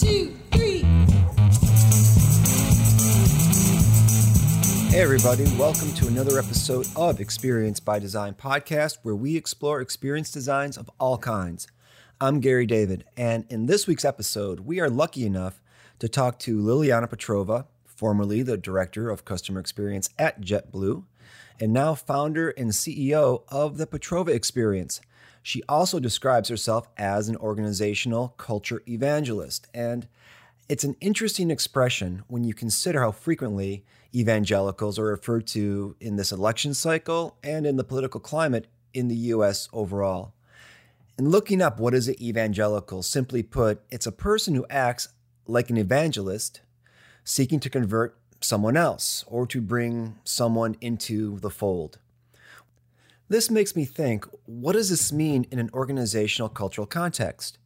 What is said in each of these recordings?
two, three. Hey, everybody, welcome to another episode of Experience by Design podcast, where we explore experience designs of all kinds. I'm Gary David, and in this week's episode, we are lucky enough to talk to Liliana Petrova, formerly the Director of Customer Experience at JetBlue, and now founder and CEO of the Petrova Experience. She also describes herself as an organizational culture evangelist, and it's an interesting expression when you consider how frequently evangelicals are referred to in this election cycle and in the political climate in the US overall. In looking up what is an evangelical, simply put, it's a person who acts like an evangelist seeking to convert someone else or to bring someone into the fold. This makes me think what does this mean in an organizational cultural context?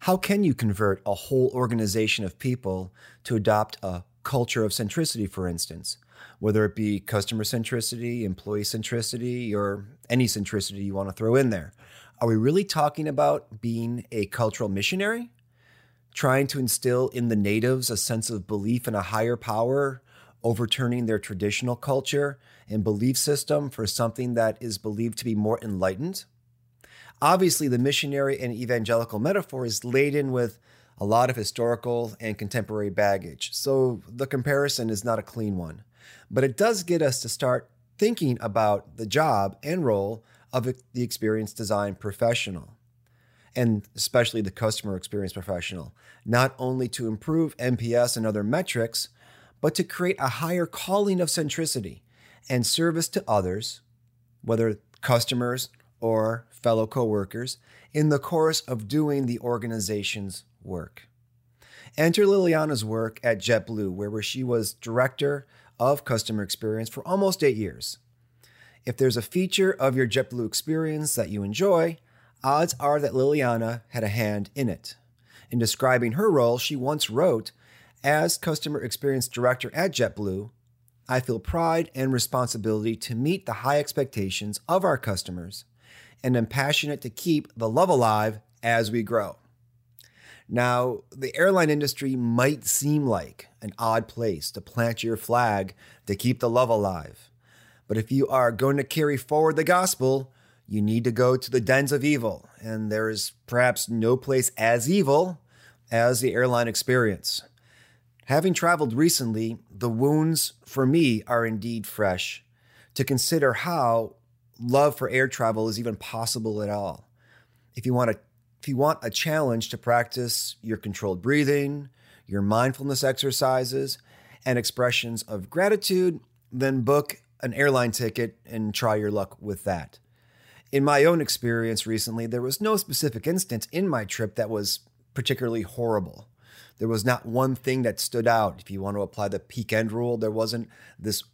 How can you convert a whole organization of people to adopt a culture of centricity, for instance, whether it be customer centricity, employee centricity, or any centricity you want to throw in there? Are we really talking about being a cultural missionary? Trying to instill in the natives a sense of belief in a higher power, overturning their traditional culture and belief system for something that is believed to be more enlightened? Obviously, the missionary and evangelical metaphor is laden with a lot of historical and contemporary baggage, so the comparison is not a clean one. But it does get us to start thinking about the job and role of the experience design professional, and especially the customer experience professional, not only to improve NPS and other metrics, but to create a higher calling of centricity and service to others, whether customers or fellow coworkers, in the course of doing the organization's work. Enter Liliana's work at JetBlue, where she was director of customer experience for almost eight years. If there's a feature of your JetBlue experience that you enjoy, odds are that Liliana had a hand in it. In describing her role, she once wrote, As customer experience director at JetBlue, I feel pride and responsibility to meet the high expectations of our customers and am passionate to keep the love alive as we grow. Now, the airline industry might seem like an odd place to plant your flag to keep the love alive. But if you are going to carry forward the gospel, you need to go to the dens of evil. And there is perhaps no place as evil as the airline experience. Having traveled recently, the wounds for me are indeed fresh to consider how love for air travel is even possible at all. If you want to if you want a challenge to practice your controlled breathing, your mindfulness exercises, and expressions of gratitude, then book an airline ticket and try your luck with that. In my own experience recently, there was no specific instance in my trip that was particularly horrible. There was not one thing that stood out. If you want to apply the peak end rule, there wasn't this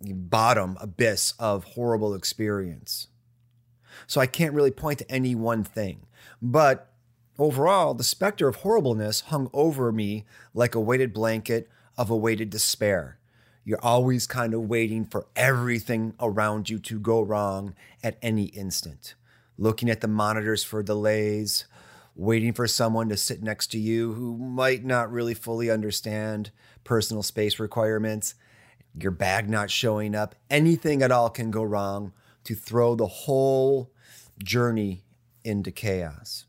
bottom abyss of horrible experience. So I can't really point to any one thing. But overall, the specter of horribleness hung over me like a weighted blanket of a weighted despair. You're always kind of waiting for everything around you to go wrong at any instant. Looking at the monitors for delays, waiting for someone to sit next to you who might not really fully understand personal space requirements, your bag not showing up, anything at all can go wrong to throw the whole journey into chaos.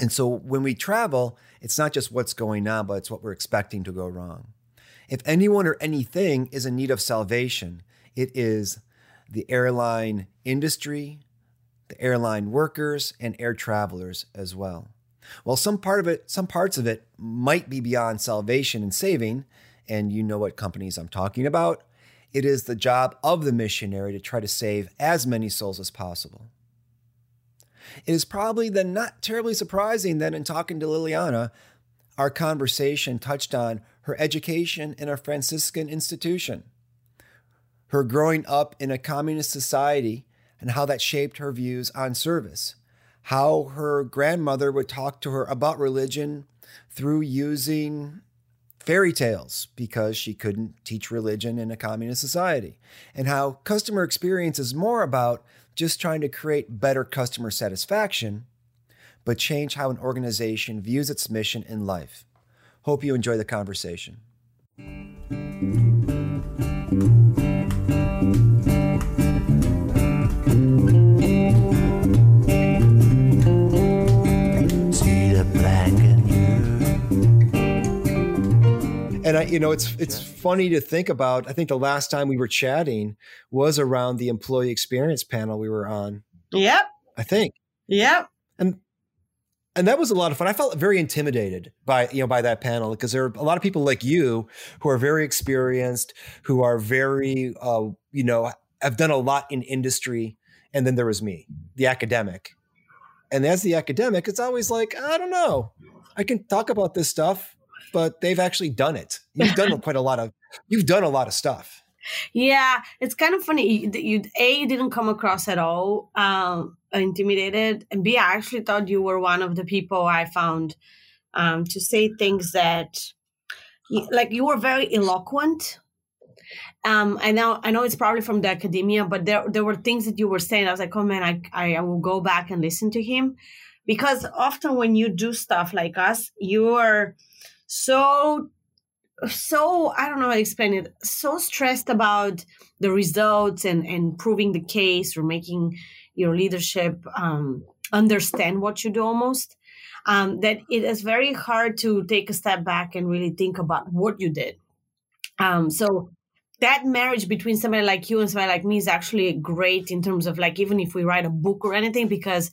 And so when we travel, it's not just what's going on, but it's what we're expecting to go wrong. If anyone or anything is in need of salvation, it is the airline industry, the airline workers, and air travelers as well. While some part of it, some parts of it might be beyond salvation and saving, and you know what companies I'm talking about. It is the job of the missionary to try to save as many souls as possible. It is probably then not terribly surprising that in talking to Liliana, our conversation touched on her education in a Franciscan institution, her growing up in a communist society, and how that shaped her views on service, how her grandmother would talk to her about religion through using fairy tales because she couldn't teach religion in a communist society, and how customer experience is more about just trying to create better customer satisfaction, but change how an organization views its mission in life. Hope you enjoy the conversation. And I, you know, it's it's funny to think about. I think the last time we were chatting was around the employee experience panel we were on. Yep. I think. Yep. And and that was a lot of fun. I felt very intimidated by you know by that panel because there are a lot of people like you who are very experienced, who are very uh, you know have done a lot in industry, and then there was me, the academic. And as the academic, it's always like I don't know. I can talk about this stuff but they've actually done it. You've done quite a lot of you've done a lot of stuff. Yeah, it's kind of funny. You, you a you didn't come across at all um, intimidated, and b I actually thought you were one of the people I found um, to say things that like you were very eloquent. Um, I know I know it's probably from the academia, but there there were things that you were saying. I was like, oh man, I I, I will go back and listen to him because often when you do stuff like us, you are so so i don't know how to explain it. So stressed about the results and and proving the case or making your leadership um, understand what you do almost um, that it is very hard to take a step back and really think about what you did. Um, so that marriage between somebody like you and somebody like me is actually great in terms of like even if we write a book or anything because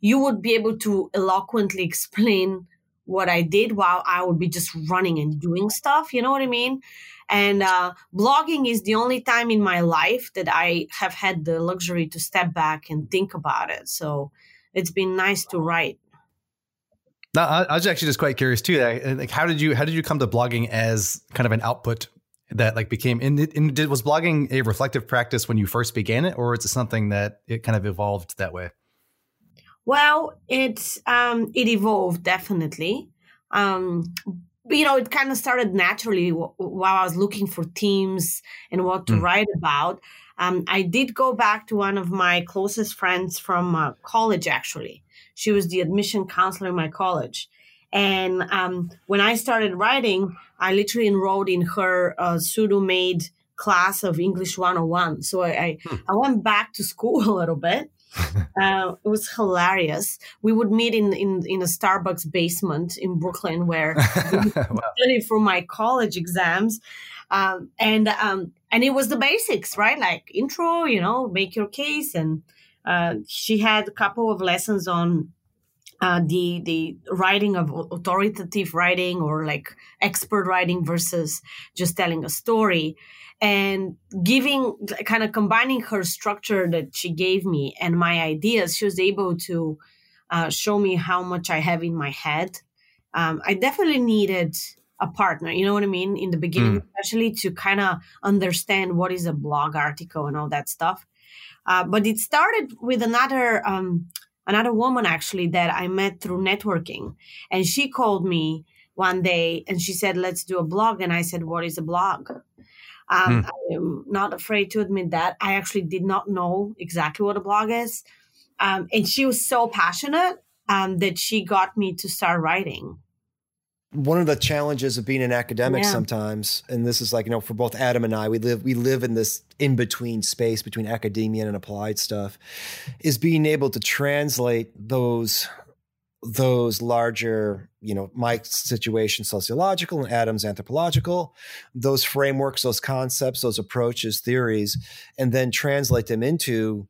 you would be able to eloquently explain what I did while I would be just running and doing stuff. You know what I mean? And uh, blogging is the only time in my life that I have had the luxury to step back and think about it. So it's been nice to write. No, I was actually just quite curious too. Like, how did you how did you come to blogging as kind of an output that like became? And, and did, was blogging a reflective practice when you first began it, or is it something that it kind of evolved that way? Well, it um, it evolved definitely. Um, you know, it kind of started naturally while I was looking for themes and what to mm. write about. Um, I did go back to one of my closest friends from uh, college. Actually, she was the admission counselor in my college, and um, when I started writing, I literally enrolled in her uh, pseudo made class of English 101. So I, I, hmm. I went back to school a little bit uh, it was hilarious. We would meet in, in, in a Starbucks basement in Brooklyn where wow. study for my college exams. Um, and um, and it was the basics, right? Like intro, you know, make your case. And uh, she had a couple of lessons on uh, the the writing of authoritative writing or like expert writing versus just telling a story and giving kind of combining her structure that she gave me and my ideas she was able to uh, show me how much i have in my head. Um, i definitely needed a partner you know what i mean in the beginning mm. especially to kind of understand what is a blog article and all that stuff. Uh, but it started with another um, another woman actually that i met through networking. And she called me one day and she said let's do a blog. And i said what is a blog um, mm. I am not afraid to admit that. I actually did not know exactly what a blog is. Um, and she was so passionate um, that she got me to start writing. One of the challenges of being an academic yeah. sometimes, and this is like, you know, for both Adam and I, we live we live in this in-between space between academia and applied stuff, is being able to translate those those larger, you know, my situation sociological and Adam's anthropological, those frameworks, those concepts, those approaches, theories, and then translate them into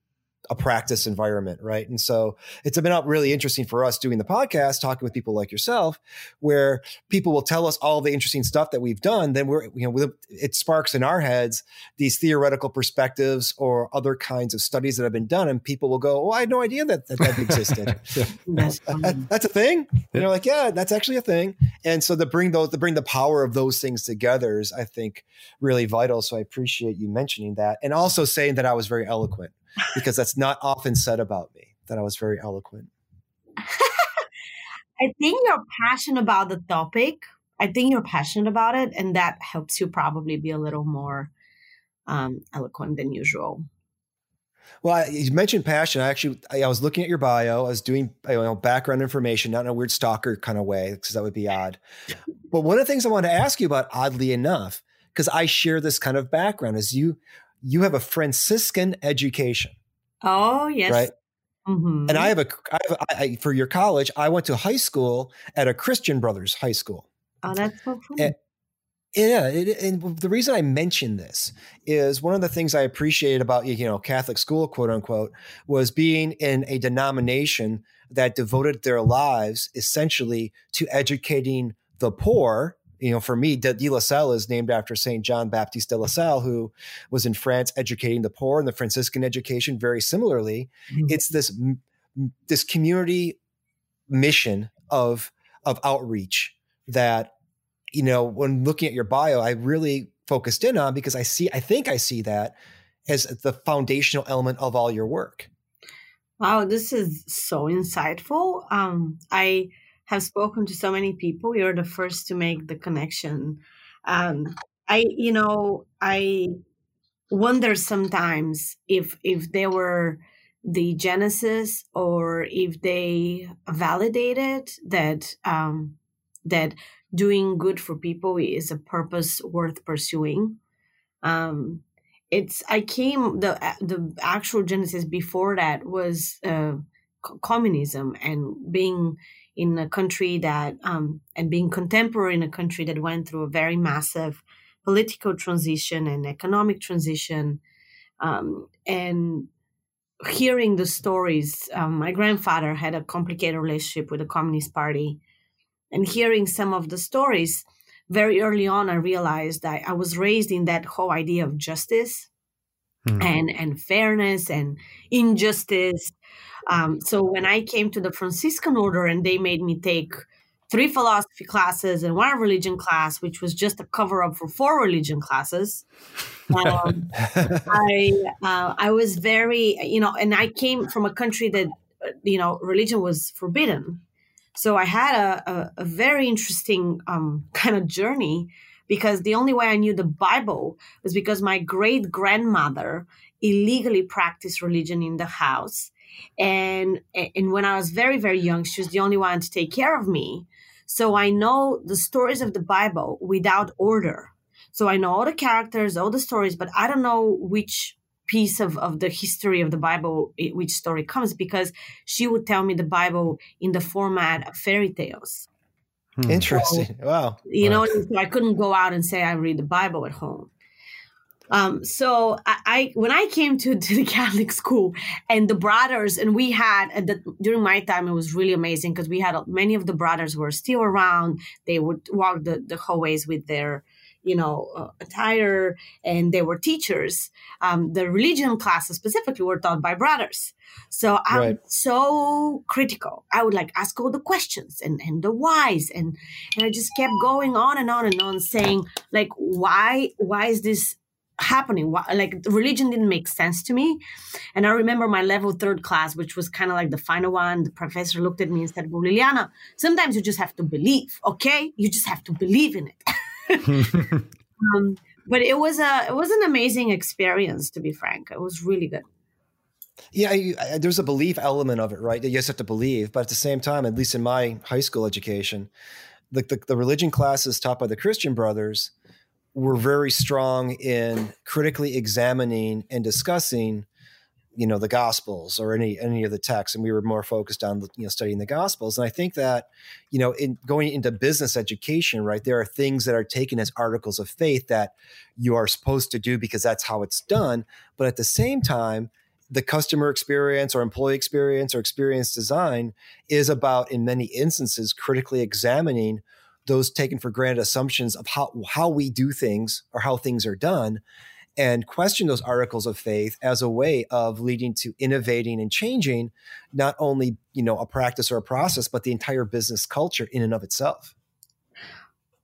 a practice environment, right? And so it's been really interesting for us doing the podcast, talking with people like yourself, where people will tell us all the interesting stuff that we've done. Then we're, you know, it sparks in our heads these theoretical perspectives or other kinds of studies that have been done, and people will go, "Oh, I had no idea that that, that existed." that's, that, that's a thing. and they're like yeah, that's actually a thing. And so to bring those, to bring the power of those things together is, I think, really vital. So I appreciate you mentioning that, and also saying that I was very eloquent because that's not often said about me that I was very eloquent. I think you're passionate about the topic. I think you're passionate about it, and that helps you probably be a little more um, eloquent than usual. Well, you mentioned passion. I actually, I, was looking at your bio. I was doing you know, background information, not in a weird stalker kind of way, because that would be odd. But one of the things I wanted to ask you about, oddly enough, because I share this kind of background, is you you have a Franciscan education. Oh yes, right. Mm-hmm. And I have a, I have a I, for your college. I went to high school at a Christian Brothers high school. Oh, that's so cool. And, yeah, it, and the reason I mention this is one of the things I appreciated about you know Catholic school, quote unquote, was being in a denomination that devoted their lives essentially to educating the poor. You know, for me, De, La Salle is named after Saint John Baptiste de La Salle, who was in France educating the poor, and the Franciscan education very similarly. Mm-hmm. It's this this community mission of of outreach that you know, when looking at your bio, I really focused in on because I see, I think I see that as the foundational element of all your work. Wow, this is so insightful. Um, I have spoken to so many people. You're the first to make the connection. Um, I, you know, I wonder sometimes if if they were the genesis or if they validated that um, that doing good for people is a purpose worth pursuing. Um, it's I came the the actual genesis before that was uh, communism and being in a country that um, and being contemporary in a country that went through a very massive political transition and economic transition um, and hearing the stories um, my grandfather had a complicated relationship with the communist party and hearing some of the stories very early on i realized that i was raised in that whole idea of justice mm. and and fairness and injustice um, so when i came to the franciscan order and they made me take three philosophy classes and one religion class which was just a cover up for four religion classes um, i uh, i was very you know and i came from a country that uh, you know religion was forbidden so I had a, a, a very interesting um, kind of journey because the only way I knew the Bible was because my great grandmother illegally practiced religion in the house. And, and when I was very, very young, she was the only one to take care of me. So I know the stories of the Bible without order. So I know all the characters, all the stories, but I don't know which piece of, of the history of the Bible, which story comes, because she would tell me the Bible in the format of fairy tales. Hmm. Interesting. So, wow. You wow. know, so I couldn't go out and say I read the Bible at home. Um, so I, I, when I came to, to the Catholic school and the brothers, and we had the, during my time, it was really amazing because we had many of the brothers were still around. They would walk the, the hallways with their you know uh, attire and they were teachers. Um, the religion classes specifically were taught by brothers. So i'm right. so critical. I would like ask all the questions and and the whys and and i just kept going on and on and on saying like why why is this happening? Why, like religion didn't make sense to me. And i remember my level third class which was kind of like the final one the professor looked at me and said well liliana sometimes you just have to believe okay? You just have to believe in it um, but it was a it was an amazing experience to be frank. It was really good. Yeah I, there's a belief element of it right you just have to believe. But at the same time at least in my high school education the, the, the religion classes taught by the christian brothers were very strong in critically examining and discussing you know the gospels or any any of the texts and we were more focused on you know studying the gospels. And i think that you know in going into business education right there are things that are taken as articles of faith that you are supposed to do because that's how it's done. But at the same time the customer experience or employee experience or experience design is about in many instances critically examining those taken for granted assumptions of how how we do things or how things are done and question those articles of faith as a way of leading to innovating and changing not only you know a practice or a process but the entire business culture in and of itself.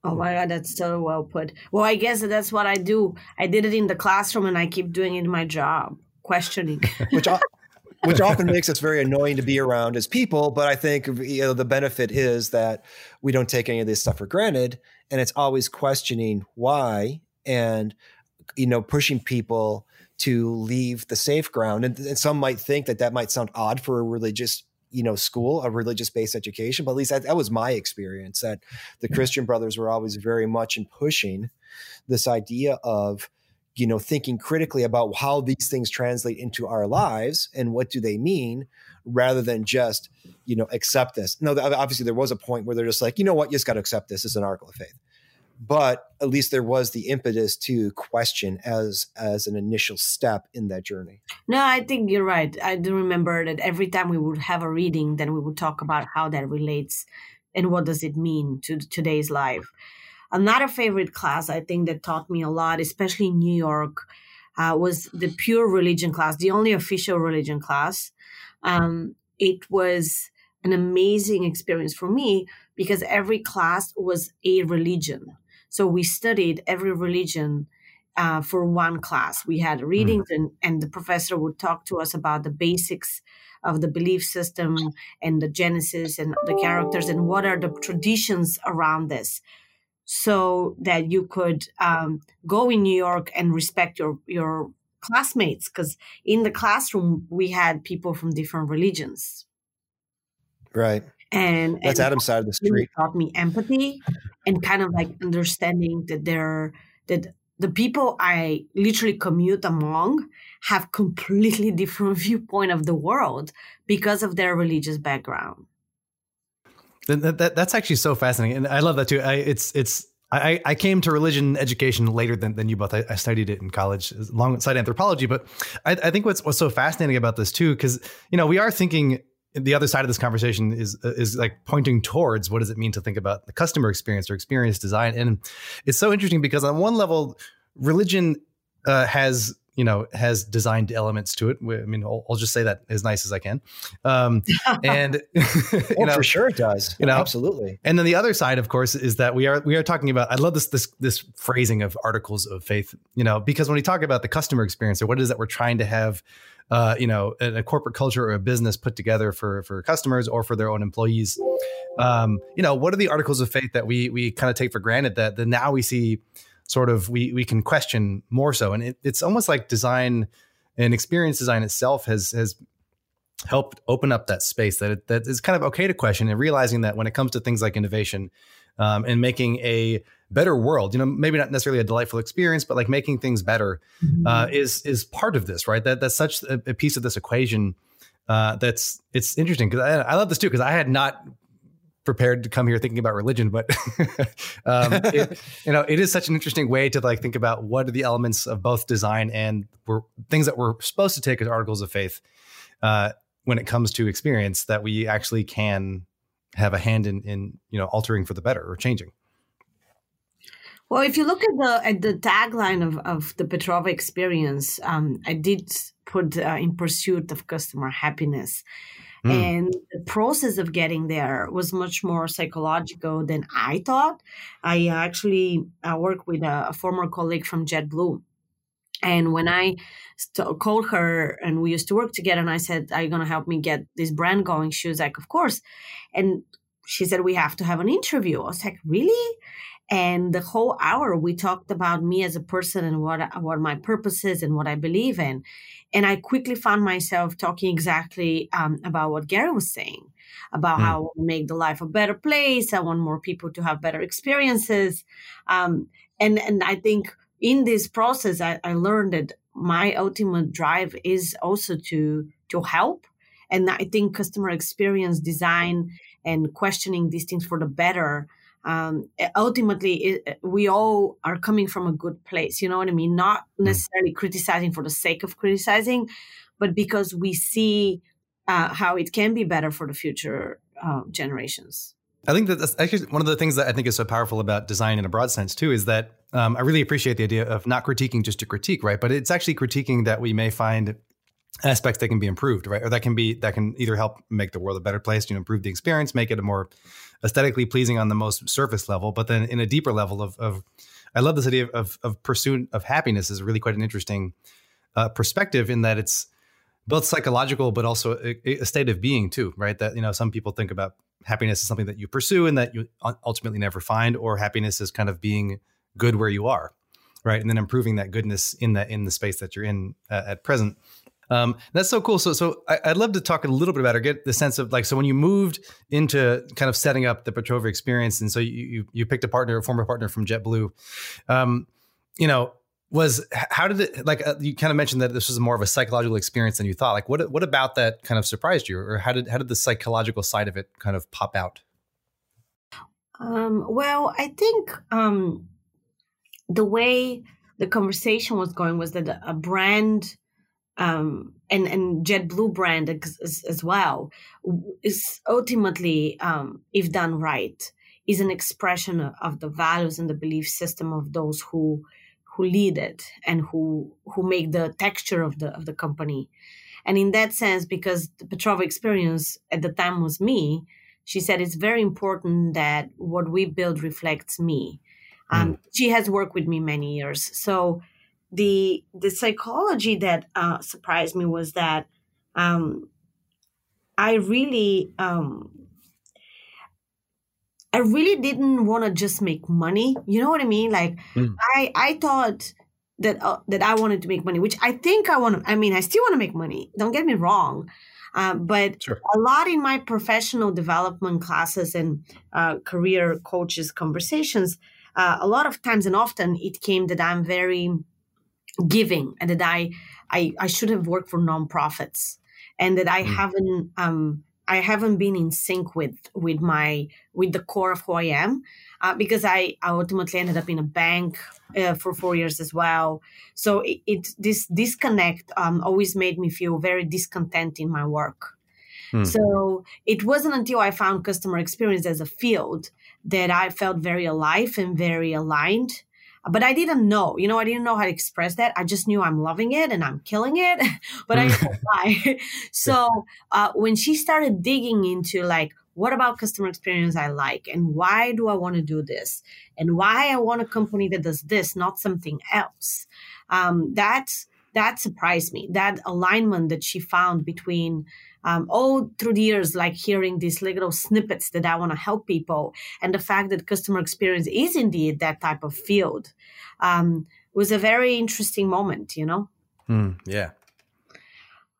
Oh my god that's so well put. Well i guess that's what i do. I did it in the classroom and i keep doing it in my job questioning. Which which often makes us very annoying to be around as people but i think you know the benefit is that we don't take any of this stuff for granted and it's always questioning why and you know, pushing people to leave the safe ground. And, and some might think that that might sound odd for a religious you know school a religious based education but at least that, that was my experience that the christian brothers were always very much in pushing this idea of you know thinking critically about how these things translate into our lives and what do they mean rather than just you know accept this. No obviously there was a point where they're just like you know what? You just got to accept this. As an article of faith but at least there was the impetus to question as as an initial step in that journey no i think you're right i do remember that every time we would have a reading then we would talk about how that relates and what does it mean to today's life Another favorite class I think that taught me a lot, especially in New York, uh, was the pure religion class, the only official religion class. Um, it was an amazing experience for me because every class was a religion. So we studied every religion uh, for one class. We had readings, mm. and, and the professor would talk to us about the basics of the belief system and the genesis and the characters and what are the traditions around this so that you could um, go in New York and respect your your classmates because in the classroom we had people from different religions. Right. And that's and Adam's side of the street. Taught me empathy and kind of like understanding that there that the people I literally commute among have completely different viewpoint of the world because of their religious background. That, that, that's actually so fascinating, and I love that too. I, it's it's I, I came to religion education later than, than you both. I, I studied it in college alongside anthropology, but I, I think what's what's so fascinating about this too, because you know we are thinking the other side of this conversation is is like pointing towards what does it mean to think about the customer experience or experience design, and it's so interesting because on one level, religion uh, has you know has designed elements to it. I mean, I'll, I'll just say that as nice as I can. Um, and you oh, know, for sure it does. You know, absolutely. And then the other side, of course, is that we are we are talking about. I love this this this phrasing of articles of faith. You know, because when we talk about the customer experience or what it is that we're trying to have. Uh, you know, a, corporate culture or a business put together for for customers or for their own employees. Um, you know, what are the articles of faith that we we kind of take for granted that that now we see sort of we we can question more so and it, it's almost like design and experience design itself has has helped open up that space that it, that is kind of okay to question and realizing that when it comes to things like innovation um, and making a better world you know maybe not necessarily a delightful experience but like making things better mm-hmm. uh, is is part of this right that that's such a, a piece of this equation uh, that's it's interesting because I, I, love this too because I had not prepared to come here thinking about religion, but um, it, you know, it is such an interesting way to like think about what are the elements of both design and we're, things that we're supposed to take as articles of faith uh, when it comes to experience that we actually can have a hand in, in you know altering for the better or changing. Well, if you look at the at the tagline of, of the Petrova experience, um, I did put uh, in pursuit of customer happiness, Mm. And the process of getting there was much more psychological than I thought. I actually uh, work with a, a former colleague from JetBlue. And when I st- called her and we used to work together, and I said, Are you going to help me get this brand going? She was like, Of course. And she said, We have to have an interview. I was like, Really? And the whole hour we talked about me as a person and what what my purpose is and what I believe in. And I quickly found myself talking exactly um, about what Gary was saying about mm. how I want to make the life a better place. I want more people to have better experiences. Um, and and I think in this process, I, I learned that my ultimate drive is also to to help. And I think customer experience design and questioning these things for the better um, ultimately it, we all are coming from a good place you know what i mean not hmm. necessarily criticizing for the sake of criticizing but because we see uh, how it can be better for the future uh, generations I think that that's actually one of the things that I think is so powerful about design in a broad sense too is that um, I really appreciate the idea of not critiquing just to critique, right? But it's actually critiquing that we may find aspects that can be improved, right? Or that can be that can either help make the world a better place, you know, improve the experience, make it a more aesthetically pleasing on the most surface level, but then in a deeper level of, of I love this idea of, of pursuit of happiness is really quite an interesting uh, perspective in that it's both psychological, but also a, a, state of being too, right? That, you know, some people think about happiness as something that you pursue and that you ultimately never find, or happiness is kind of being good where you are. right? And then improving that goodness in that in the space that you're in uh, at present. Um, that's so cool. So, so I, would love to talk a little bit about or get the sense of like, so when you moved into kind of setting up the Petrova experience, and so you you, picked a partner, a former partner from JetBlue, um, you know, was how did it like uh, you kind of mentioned that this was more of a psychological experience than you thought. Like, what what about that kind of surprised you, or how did how did the psychological side of it kind of pop out? Um, well, I think um, the way the conversation was going was that a brand um, and and JetBlue brand as, as well is ultimately, um, if done right, is an expression of the values and the belief system of those who who lead it and who who make the texture of the of the company. And in that sense, because the Petrova experience at the time was me, she said it's very important that what we build reflects me. Um, mm. She has worked with me many years, so the the psychology that uh, surprised me was that um, I really um, I really didn't want to just make money. You know what I mean? Like mm. I I thought that uh, that I wanted to make money, which I think I want to. I mean, I still want to make money. Don't get me wrong. Uh, but sure. a lot in my professional development classes and uh, career coaches conversations, uh, a lot of times and often it came that I'm very giving and that I, I, I should have worked for nonprofits and that I mm. haven't um, I haven't been in sync with with my with the core of who I am uh, because I, I ultimately ended up in a bank uh, for four years as well. So it, it this disconnect um, always made me feel very discontent in my work. Hmm. So it wasn't until I found customer experience as a field that I felt very alive and very aligned but I didn't know, you know, I didn't know how to express that. I just knew I'm loving it and I'm killing it, but I didn't know why. so uh, when she started digging into like, what about customer experience I like and why do I want to do this and why I want a company that does this, not something else. Um, that's that surprised me. That alignment that she found between um, all through the years, like hearing these little snippets that I want to help people, and the fact that customer experience is indeed that type of field, um, was a very interesting moment. You know. Mm, yeah.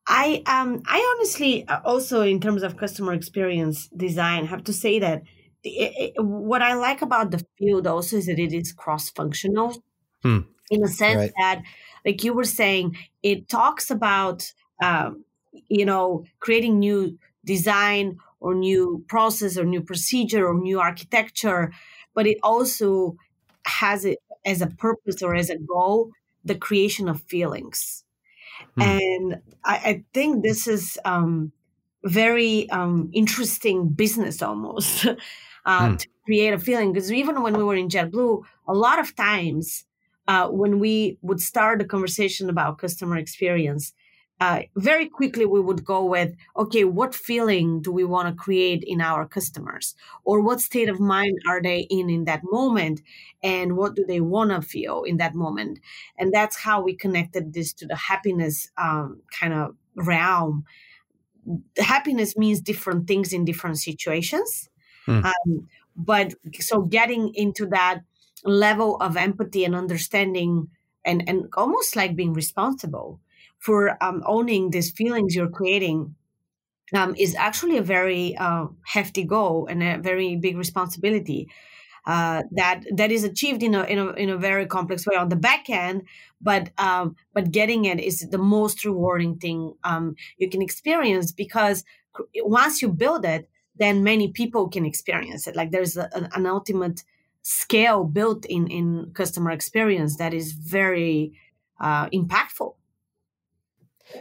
I um I honestly uh, also in terms of customer experience design have to say that it, it, what I like about the field also is that it is cross functional hmm. in a sense right. that like you were saying it talks about um, you know creating new design or new process or new procedure or new architecture but it also has it as a purpose or as a goal the creation of feelings hmm. and I, I, think this is um, very um, interesting business almost uh, hmm. to create a feeling because even when we were in jetblue a lot of times uh, when we would start a conversation about customer experience uh, very quickly we would go with okay what feeling do we want to create in our customers? Or what state of mind are they in in that moment? And what do they want to feel in that moment? And that's how we connected this to the happiness um, kind of realm. Happiness means different things in different situations. Hmm. um, but so getting into that level of empathy and understanding and, and almost like being responsible for um, owning these feelings you're creating um, is actually a very uh, hefty goal and a very big responsibility uh, that that is achieved in a, in a in a very complex way on the back end, but um, but getting it is the most rewarding thing um, you can experience because once you build it, then many people can experience it. Like there's a, an ultimate scale built in in customer experience that is very uh, impactful.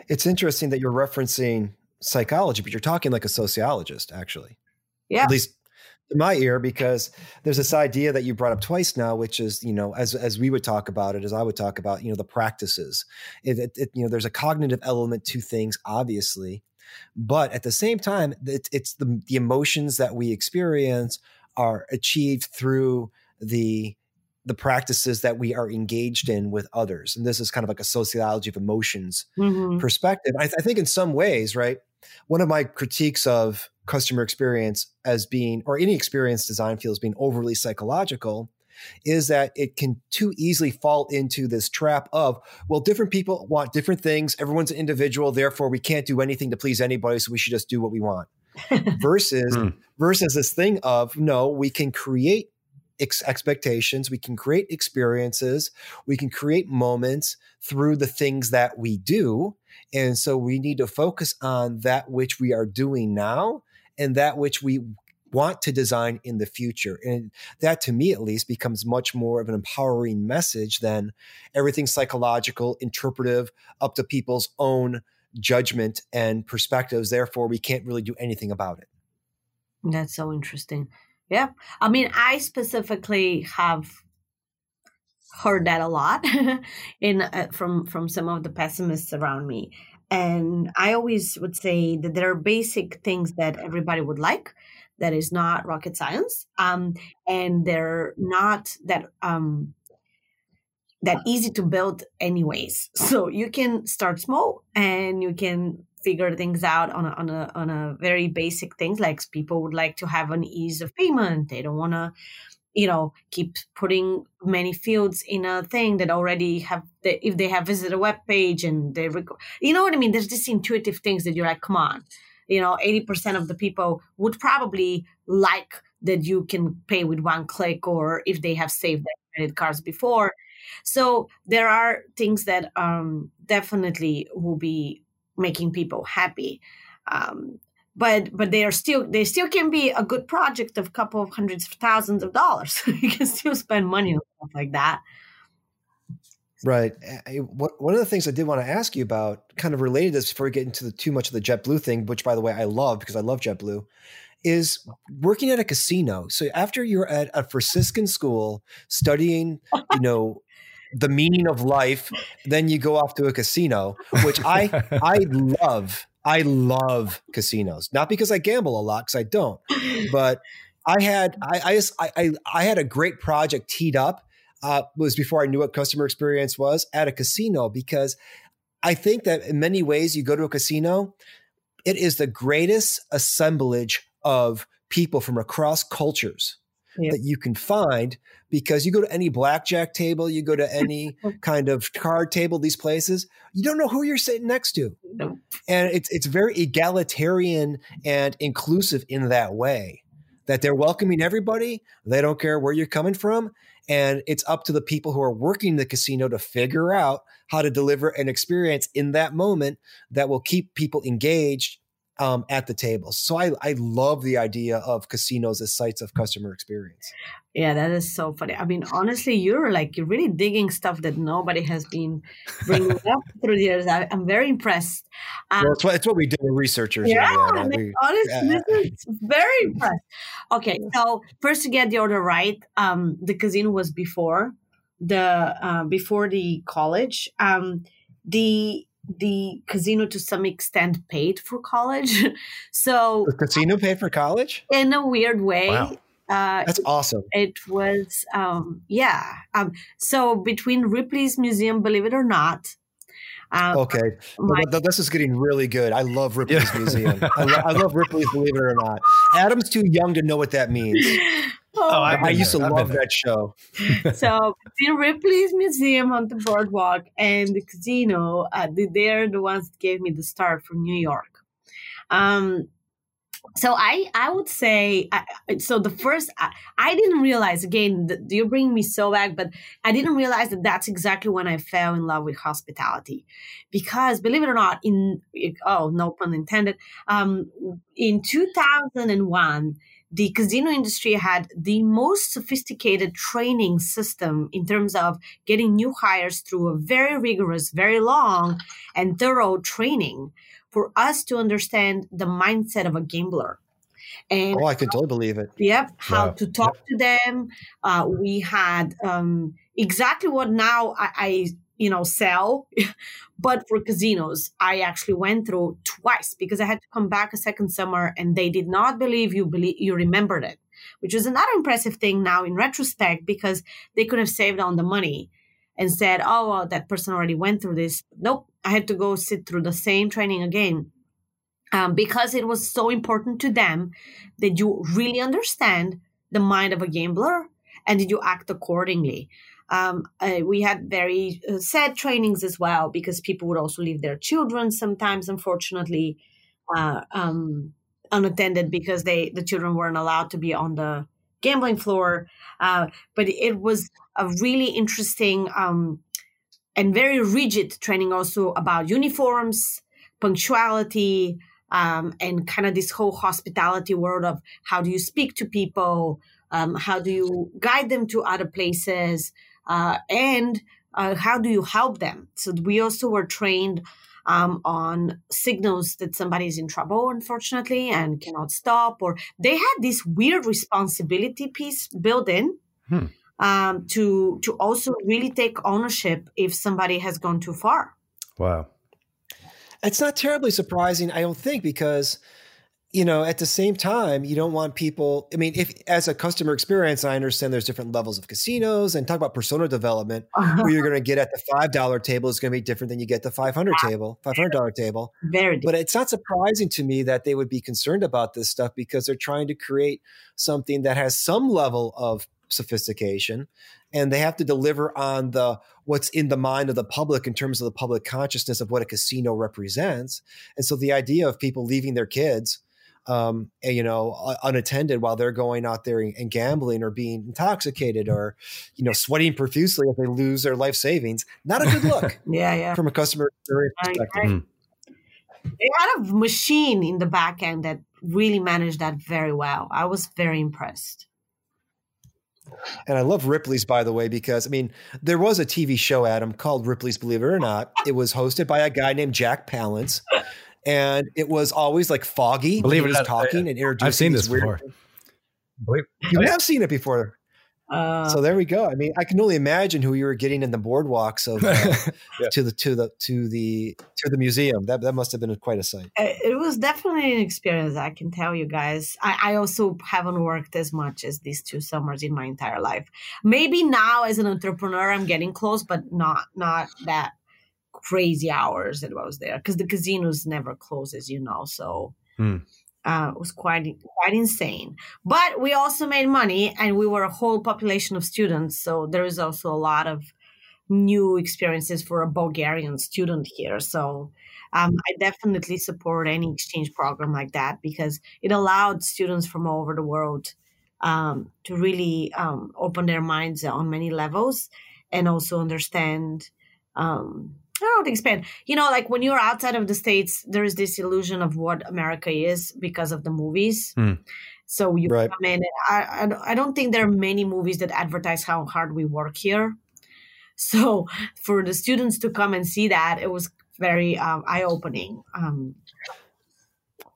It's interesting that you're referencing psychology, but you're talking like a sociologist, actually. Yeah. At least in my ear, because there's this idea that you brought up twice now, which is, you know, as as we would talk about it, as I would talk about, you know, the practices. It, it, it you know, there's a cognitive element to things, obviously, but at the same time, it, it's the the emotions that we experience are achieved through the the practices that we are engaged in with others. And this is kind of like a sociology of emotions mm-hmm. perspective. I, th- I, think in some ways, right, one of my critiques of customer experience as being, or any experience design feels being overly psychological, is that it can too easily fall into this trap of, well, different people want different things. Everyone's an individual. Therefore, we can't do anything to please anybody. So we should just do what we want. versus, mm. versus this thing of, no, we can create ex- expectations. We can create experiences. We can create moments through the things that we do. And so we need to focus on that which we are doing now and that which we want to design in the future. And that, to me at least, becomes much more of an empowering message than everything psychological, interpretive, up to people's own judgment and perspectives. Therefore, we can't really do anything about it. That's so interesting. Yeah. I mean, I specifically have heard that a lot in uh, from from some of the pessimists around me and i always would say that there are basic things that everybody would like that is not rocket science um, and they're not that um, that easy to build anyways so you can start small and you can figure things out on a, on a on a very basic things like people would like to have an ease of payment. They don't want to you know keep putting many fields in a thing that already have the, if they have visited a web page and they rec- you know what i mean? There's this intuitive things that you're like come on. You know 80% of the people would probably like that you can pay with one click or if they have saved their credit cards before. So there are things that um, definitely will be making people happy um, but but they are still they still can be a good project of a couple of hundreds of thousands of dollars you can still spend money on stuff like that Right. One of the things I did want to ask you about, kind of related to this before we get into the, too much of the JetBlue thing, which by the way I love because I love JetBlue, is working at a casino. So after you're at a Franciscan school studying, you know, the meaning of life, then you go off to a casino, which I I love. I love casinos, not because I gamble a lot, because I don't, but I had I I, just, I I had a great project teed up uh, was before I knew what customer experience was at a casino because I think that in many ways you go to a casino, it is the greatest assemblage of people from across cultures yeah. that you can find because you go to any blackjack table, you go to any kind of card table, these places, you don't know who you're sitting next to. And it's it's very egalitarian and inclusive in that way that they're welcoming everybody. They don't care where you're coming from. And it's up to the people who are working the casino to figure out how to deliver an experience in that moment that will keep people engaged um, at the table. So I, I love the idea of casinos as sites of customer experience. Yeah, that is so funny. I mean, honestly, you're like you're really digging stuff that nobody has been bringing up through the years. I, am very impressed. Um, well, it's what, it's what we do with researchers. Yeah, mean, honestly, yeah. this is very impressed. Okay, so first to get the order right, um, the casino was before the uh, before the college. Um, the the casino to some extent paid for college. so the casino paid for college in a weird way. Wow. Uh, That's awesome. It was, um, yeah. Um, so between Ripley's Museum, believe it or not, um, okay, my, this is getting really good. I love Ripley's Museum. I, lo- I, love Ripley's, believe it or not. Adam's too young to know what that means. Oh, I, I used to love that show. so the Ripley's Museum on the boardwalk and the casino, uh, they're the ones that gave me the start from New York. Um, so I I would say I, so the first I, I didn't realize again you're bringing me so back but I didn't realize that that's exactly when I fell in love with hospitality because believe it or not in oh no pun intended um, in 2001 the casino industry had the most sophisticated training system in terms of getting new hires through a very rigorous, very long, and thorough training for us to understand the mindset of a gambler. And oh, I can totally believe it. Yep, how to talk yep. to them. Uh, we had um, exactly what now I, I you know sell. But for casinos i actually went through twice because i had to come back a second summer and they did not believe you believe you remembered it which is another impressive thing now in retrospect because they could have saved on the money and said oh well that person already went through this. Nope i had to go sit through the same training again um, because it was so important to them that you really understand the mind of a gambler and did you act accordingly um, uh, we had very uh, sad trainings as well because people would also leave their children sometimes, unfortunately, uh, um, unattended because they the children weren't allowed to be on the gambling floor. Uh, but it was a really interesting um, and very rigid training also about uniforms, punctuality, um, and kind of this whole hospitality world of how do you speak to people, um, how do you guide them to other places, uh, and uh, how do you help them? So we also were trained um, on signals that somebody is in trouble, unfortunately, and cannot stop, or they had this weird responsibility piece built in. Hmm. Um, to to also really take ownership if somebody has gone too far. Wow, it's not terribly surprising, I don't think, because you know, at the same time, you don't want people. I mean, if as a customer experience, I understand there's different levels of casinos and talk about persona development, uh-huh. where you're going to get at the five dollar table is going to be different than you get the five hundred table, five hundred dollar table. Very. But it's not surprising to me that they would be concerned about this stuff because they're trying to create something that has some level of sophistication and they have to deliver on the what's in the mind of the public in terms of the public consciousness of what a casino represents and so the idea of people leaving their kids um, you know, unattended while they're going out there and gambling or being intoxicated or, you know, sweating profusely if they lose their life savings. Not a good look. yeah, yeah. From a customer experience perspective. Mm. They had a machine in the back end that really managed that very well. I was very impressed. And I love Ripley's, by the way, because I mean, there was a TV show, Adam, called Ripley's Believe It or Not. It was hosted by a guy named Jack Palance and it was always like foggy. Believe it, was talking and introducing. I've seen this before. Believe, you have seen it before. Uh, so there we go. I mean, I can only imagine who you were getting in the boardwalks of uh, yeah. to the to the to the to the museum. That that must have been quite a sight. It was definitely an experience. I can tell you guys. I, I also haven't worked as much as these two summers in my entire life. Maybe now as an entrepreneur, I'm getting close, but not not that crazy hours that I was there because the casinos never close, as you know. So mm. uh, it was quite quite insane. But we also made money, and we were a whole population of students. So there is also a lot of new experiences for a Bulgarian student here. So um, I definitely support any exchange program like that because it allowed students from all over the world um, to really um, open their minds on many levels and also understand um, don't expand. You know, like when you're outside of the states, there is this illusion of what America is because of the movies. Mm. So you right. come in. I, I don't think there are many movies that advertise how hard we work here. So for the students to come and see that, it was very um, eye opening. Um,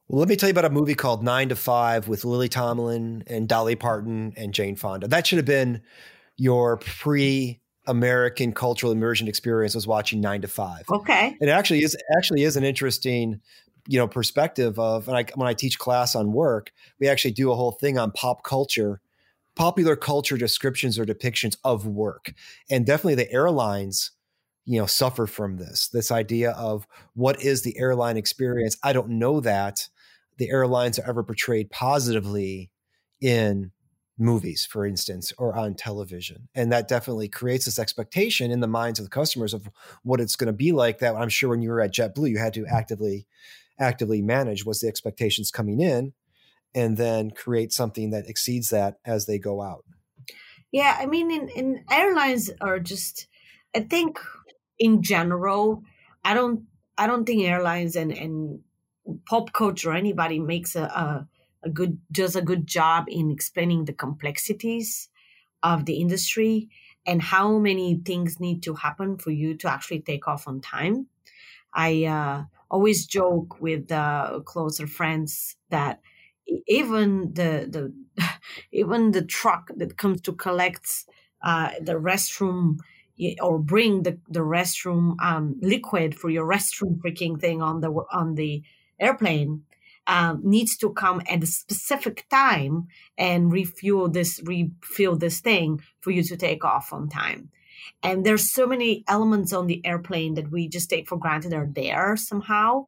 well, let me tell you about a movie called Nine to Five with Lily Tomlin and Dolly Parton and Jane Fonda. That should have been your pre American cultural immersion experience was watching Nine to Five. Okay, it actually is actually is an interesting, you know, perspective of. And I, when I teach class on work, we actually do a whole thing on pop culture, popular culture descriptions or depictions of work, and definitely the airlines, you know, suffer from this. This idea of what is the airline experience? I don't know that the airlines are ever portrayed positively in movies, for instance, or on television. And that definitely creates this expectation in the minds of the customers of what it's going to be like that I'm sure when you were at JetBlue, you had to mm-hmm. actively actively manage was the expectations coming in and then create something that exceeds that as they go out. Yeah, I mean in, in airlines are just I think in general, I don't I don't think airlines and, and pop culture or anybody makes a, a a good does a good job in explaining the complexities of the industry and how many things need to happen for you to actually take off on time. I uh, always joke with uh, closer friends that even the the even the truck that comes to collect uh, the restroom or bring the the restroom um, liquid for your restroom freaking thing on the on the airplane um, needs to come at a specific time and refuel this refill this thing for you to take off on time and there's so many elements on the airplane that we just take for granted are there somehow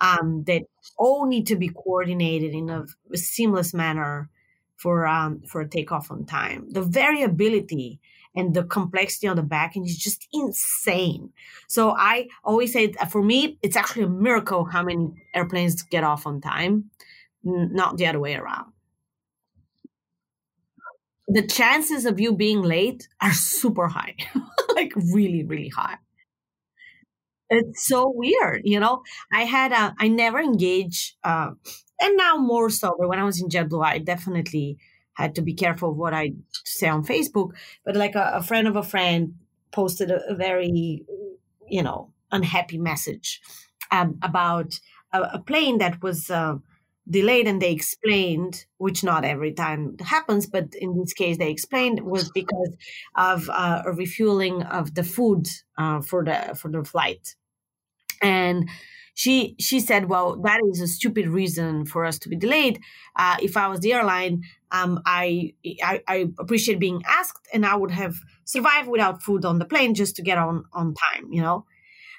um, that all need to be coordinated in a, a seamless manner for um, for a takeoff on time. The variability and the complexity on the back end is just insane. So I always say for me, it's actually a miracle how many airplanes get off on time, not the other way around. The chances of you being late are super high, like really, really high. It's so weird, you know. I had a, I never engage, uh, and now more so. But when I was in JetBlue, I definitely had to be careful of what I say on Facebook. But like a, a friend of a friend posted a, a very, you know, unhappy message um, about a, a, plane that was uh, delayed, and they explained, which not every time happens, but in this case they explained was because of uh, a refueling of the food uh, for the for the flight, and she she said, "Well, that is a stupid reason for us to be delayed. Uh, if I was the airline, um, I, I, I appreciate being asked, and I would have survived without food on the plane just to get on on time. You know."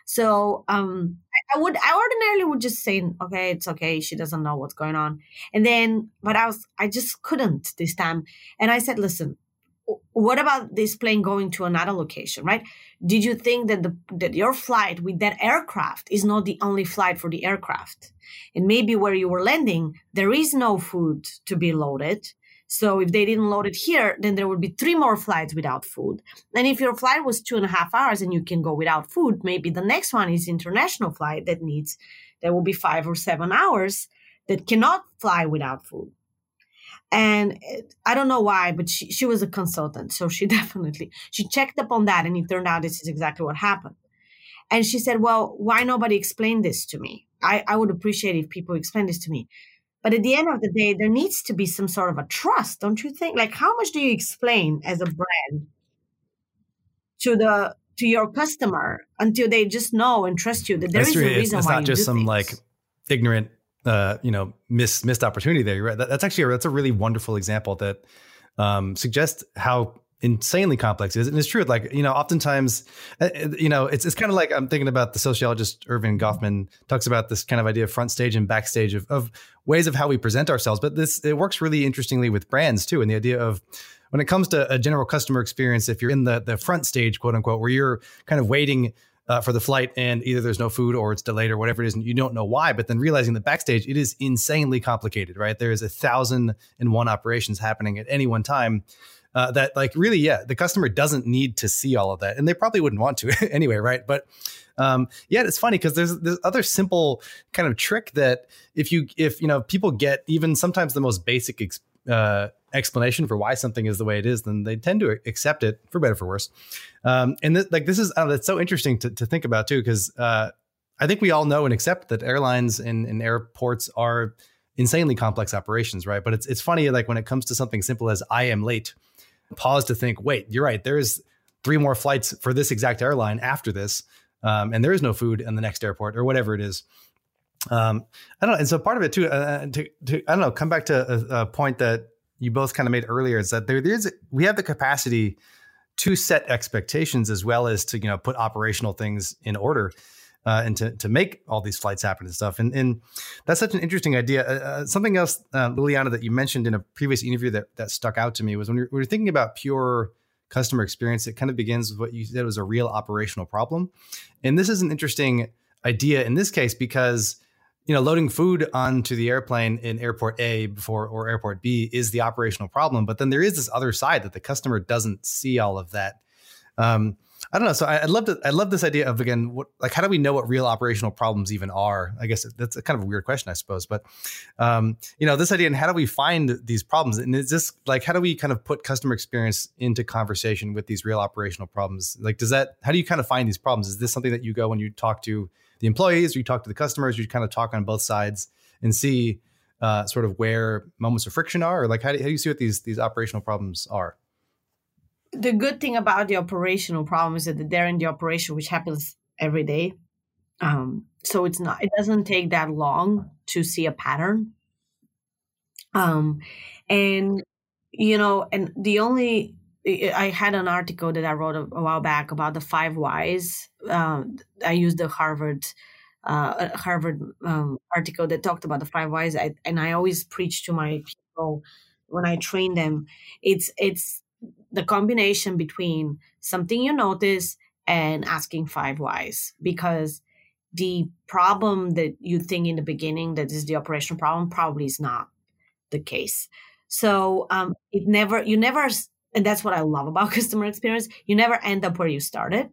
So um, I would I ordinarily would just say, okay, it's okay. She doesn't know what's going on, and then but I was I just couldn't this time, and I said, listen, what about this plane going to another location right? Did you think that the that your flight with that aircraft is not the only flight for the aircraft? And maybe where you were landing there is no food to be loaded. So if they didn't load it here then there would be three more flights without food. And if your flight was two and a half hours and you can go without food maybe the next one is international flight that needs there will be five or seven hours that cannot fly without food and it, i don't know why but she, she was a consultant so she definitely she checked up on that and it turned out this is exactly what happened. And she said well why nobody explained this to me? I, I would appreciate if people explain this to me. But at the end of the day there needs to be some sort of a trust don't you think? Like how much do you explain as a brand to the to your customer until they just know and trust you that there That's is a reason it's, it's why not just some things. like ignorant uh, you know, miss, missed opportunity there. Right? That, that's actually a, that's a really wonderful example that um, suggests how insanely complex it is. And it's true. Like, you know, oftentimes, uh, uh, you know, it's, it's kind of like I'm thinking about the sociologist Erving Goffman talks about this kind of idea of front stage and backstage of, of ways of how we present ourselves. But this, it works really interestingly with brands too. And the idea of, when it comes to a general customer experience, if you're in the the front stage, quote unquote, where you're kind of waiting uh, for the flight and either there's no food or it's delayed or whatever it is and you don't know why but then realizing that backstage it is insanely complicated right? There is a thousand and one operations happening at any one time uh, that like really yeah the customer doesn't need to see all of that and they probably wouldn't want to anyway right? But um, yeah it's funny because there's this other simple kind of trick that if you if you know people get even sometimes the most basic ex- uh, explanation for why something is the way it is, then they tend to accept it for better for worse. Um, and th- like this is uh, that's so interesting to, to think about too, because uh, I think we all know and accept that airlines and, and airports are insanely complex operations, right? But it's it's funny like when it comes to something simple as I am late, pause to think, wait, you're right. There is three more flights for this exact airline after this, um, and there is no food in the next airport or whatever it is. Um, I don't know. And so part of it too, uh, to, to, I don't know, come back to a, a point that you both kind of made earlier is that there, there's we have the capacity to set expectations as well as to you know put operational things in order uh, and to, to make all these flights happen and stuff and, and that's such an interesting idea uh, uh something else uh, liliana that you mentioned in a previous interview that, that stuck out to me was when we were thinking about pure customer experience it kind of begins with what you said was a real operational problem and this is an interesting idea in this case because you know, loading food onto the airplane in airport A before or airport B is the operational problem. But then there is this other side that the customer doesn't see all of that. Um, I don't know. So I, I love I love this idea of again, what like how do we know what real operational problems even are? I guess that's a kind of a weird question, I suppose. But um, you know, this idea and how do we find these problems? And is this like how do we kind of put customer experience into conversation with these real operational problems? Like, does that how do you kind of find these problems? Is this something that you go when you talk to the employees, or you talk to the customers, you kind of talk on both sides and see uh, sort of where moments of friction are, or like how do, how do you see what these these operational problems are? The good thing about the operational problem is that they're in the operation, which happens every day. Um, so it's not it doesn't take that long to see a pattern. Um, and you know, and the only I had an article that I wrote a, while back about the five whys. Um, I used the Harvard uh, Harvard um, article that talked about the five whys, I, and I always preach to my people when I train them. It's it's the combination between something you notice and asking five whys because the problem that you think in the beginning that is the operational problem probably is not the case. So um, it never you never and that's what I love about customer experience. You never end up where you started.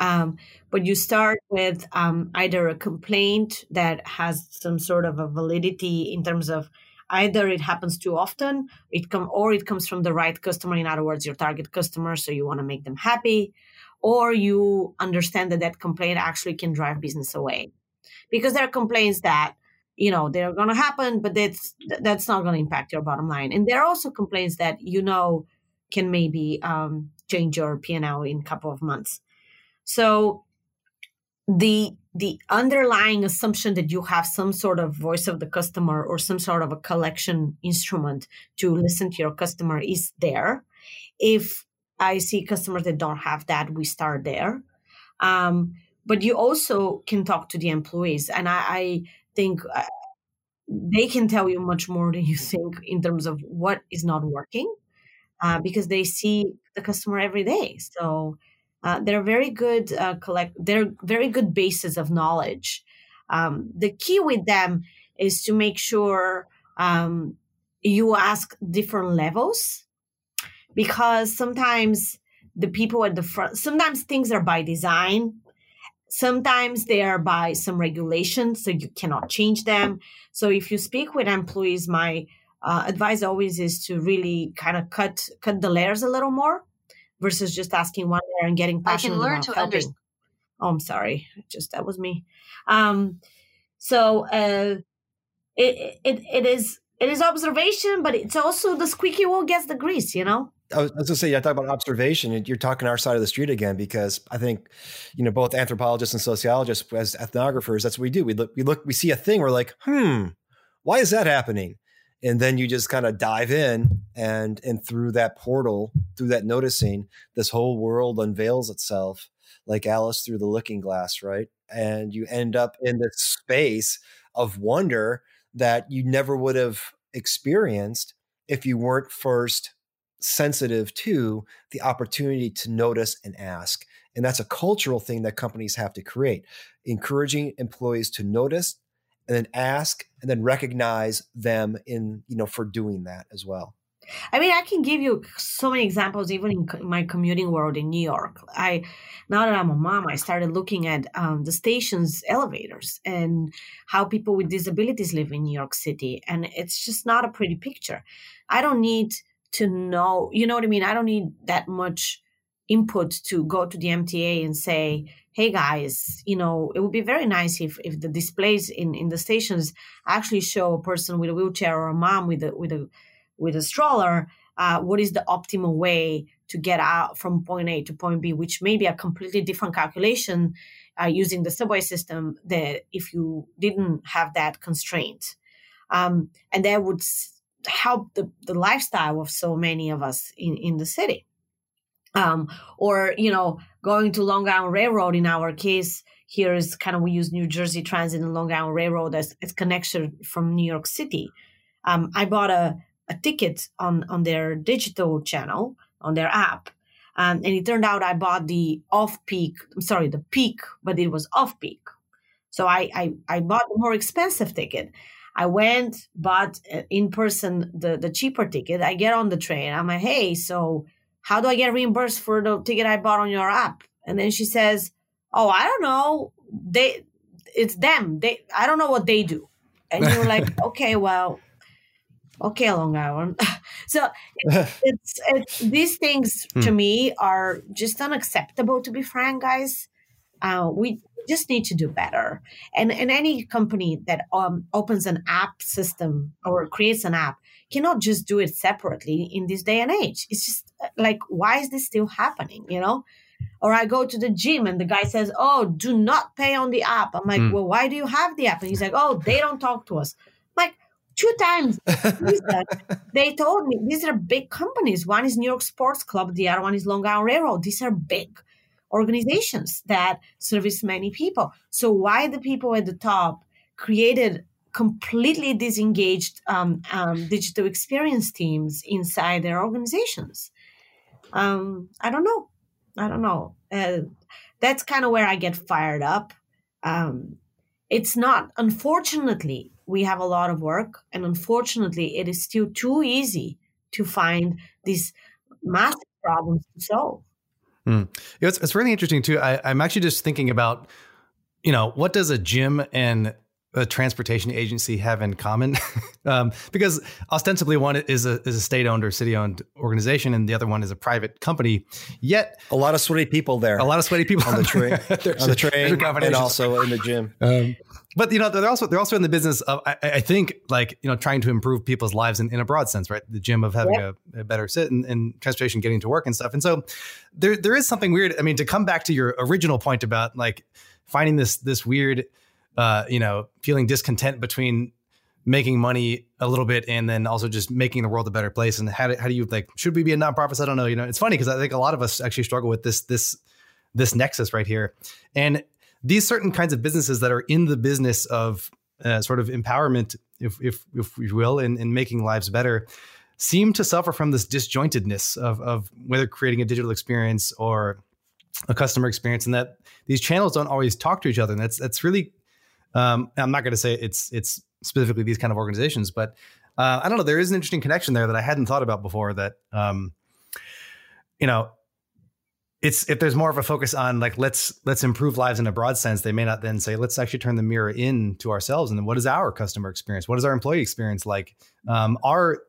Um, but you start with um, either a complaint that has some sort of a validity in terms of either it happens too often it come or it comes from the right customer in other words your target customer so you want to make them happy or you understand that that complaint actually can drive business away because there are complaints that you know they're going to happen but that's that's not going to impact your bottom line and there are also complaints that you know can maybe um, change your p&l in a couple of months so the the underlying assumption that you have some sort of voice of the customer or some sort of a collection instrument to listen to your customer is there. If I see customers that don't have that, we start there. Um, but you also can talk to the employees, and I, I think uh, they can tell you much more than you think in terms of what is not working, uh, because they see the customer every day. So uh, they're very good uh, collect. They're very good bases of knowledge. Um, the key with them is to make sure um, you ask different levels, because sometimes the people at the front. Sometimes things are by design. Sometimes they are by some regulations, so you cannot change them. So if you speak with employees, my uh, advice always is to really kind of cut cut the layers a little more versus just asking one layer and getting passionate I can learn about to helping. Understand. Oh, I'm sorry. Just that was me. Um, so uh, it, it it is it is observation, but it's also the squeaky wheel gets the grease. You know. I was, I was going to say, I talk about observation. You're talking our side of the street again because I think, you know, both anthropologists and sociologists, as ethnographers, that's what we do. We look, we look, we see a thing, we're like, hmm, why is that happening? And then you just kind of dive in and and through that portal through that noticing this whole world unveils itself like alice through the looking glass right? And you end up in this space of wonder that you never would have experienced if you weren't first sensitive to the opportunity to notice and ask. And that's a cultural thing that companies have to create encouraging employees to notice and then ask and then recognize them in you know for doing that as well I mean, I can give you so many examples, even in my commuting world in New York. I now that I'm a mom, I started looking at um, the station's elevators and how people with disabilities live in New York City, and it's just not a pretty picture. I don't need to know, you know what I mean? I don't need that much input to go to the MTA and say, hey guys, you know, it would be very nice if, if the displays in, in the stations actually show a person with a wheelchair or a mom with a with a with a stroller, uh, what is the optimal way to get out from point A to point B, which may be a completely different calculation uh, using the subway system that if you didn't have that constraint. Um, and that would help the, the lifestyle of so many of us in, in the city um, or you know going to long island railroad in our case here is kind of we use new jersey transit and long island railroad as, as connection from new york city um, i bought a, a ticket on on their digital channel on their app um, and it turned out i bought the off peak i'm sorry the peak but it was off peak so I, I i bought the more expensive ticket I went, bought uh, in person the, the cheaper ticket. I get on the train. I'm like, hey, so how do I get reimbursed for the ticket I bought on your app? And then she says, Oh, I don't know. They, it's them. They, I don't know what they do. And you're like, okay, well, okay, Long Island. so it's, it's, it's, these things hmm. to me are just unacceptable, to be frank, guys. Uh, we just need to do better. And, and any company that um, opens an app system or creates an app cannot just do it separately in this day and age. It's just like, why is this still happening? You know? Or I go to the gym and the guy says, Oh, do not pay on the app. I'm like, mm. Well, why do you have the app? And he's like, Oh, they don't talk to us. I'm like, two times they told me these are big companies. One is New York Sports Club, the other one is Long Island Railroad. These are big organizations that service many people. So why the people at the top created completely disengaged um, um, digital experience teams inside their organizations. Um, I don't know. I don't know. Uh, that's kind of where I get fired up. Um, it's not, unfortunately, we have a lot of work, and unfortunately, it is still too easy to find these massive problems to solve. Mm. It's, it's really interesting too. I, I'm actually just thinking about, you know, what does a gym and a transportation agency have in common? um, because ostensibly one is a is a state owned or city owned organization, and the other one is a private company. Yet a lot of sweaty people there. A lot of sweaty people on the train, on the train, and also in the gym. Um, but you know they're also they're also in the business of I, I, think like you know trying to improve people's lives in, in a broad sense, right? The gym of having a, a, better sit and, and, transportation, getting to work and stuff. And so there there is something weird. I mean, to come back to your original point about like finding this this weird uh, you know, feeling discontent between making money a little bit and then also just making the world a better place. And how do, how do you like should we be a nonprofit? I don't know you know it's funny because i think a lot of us actually struggle with this this this nexus right here. And these certain kinds of businesses that are in the business of uh, sort of empowerment if if if we will in, in making lives better seem to suffer from this disjointedness of of whether creating a digital experience or a customer experience and that these channels don't always talk to each other. And that's that's really um, I'm not going to say it's it's specifically these kind of organizations, but uh, I don't know. There is an interesting connection there that I hadn't thought about before. That um, you know, it's if there's more of a focus on like let's let's improve lives in a broad sense, they may not then say let's actually turn the mirror in to ourselves and then what is our customer experience? What is our employee experience like? Um, our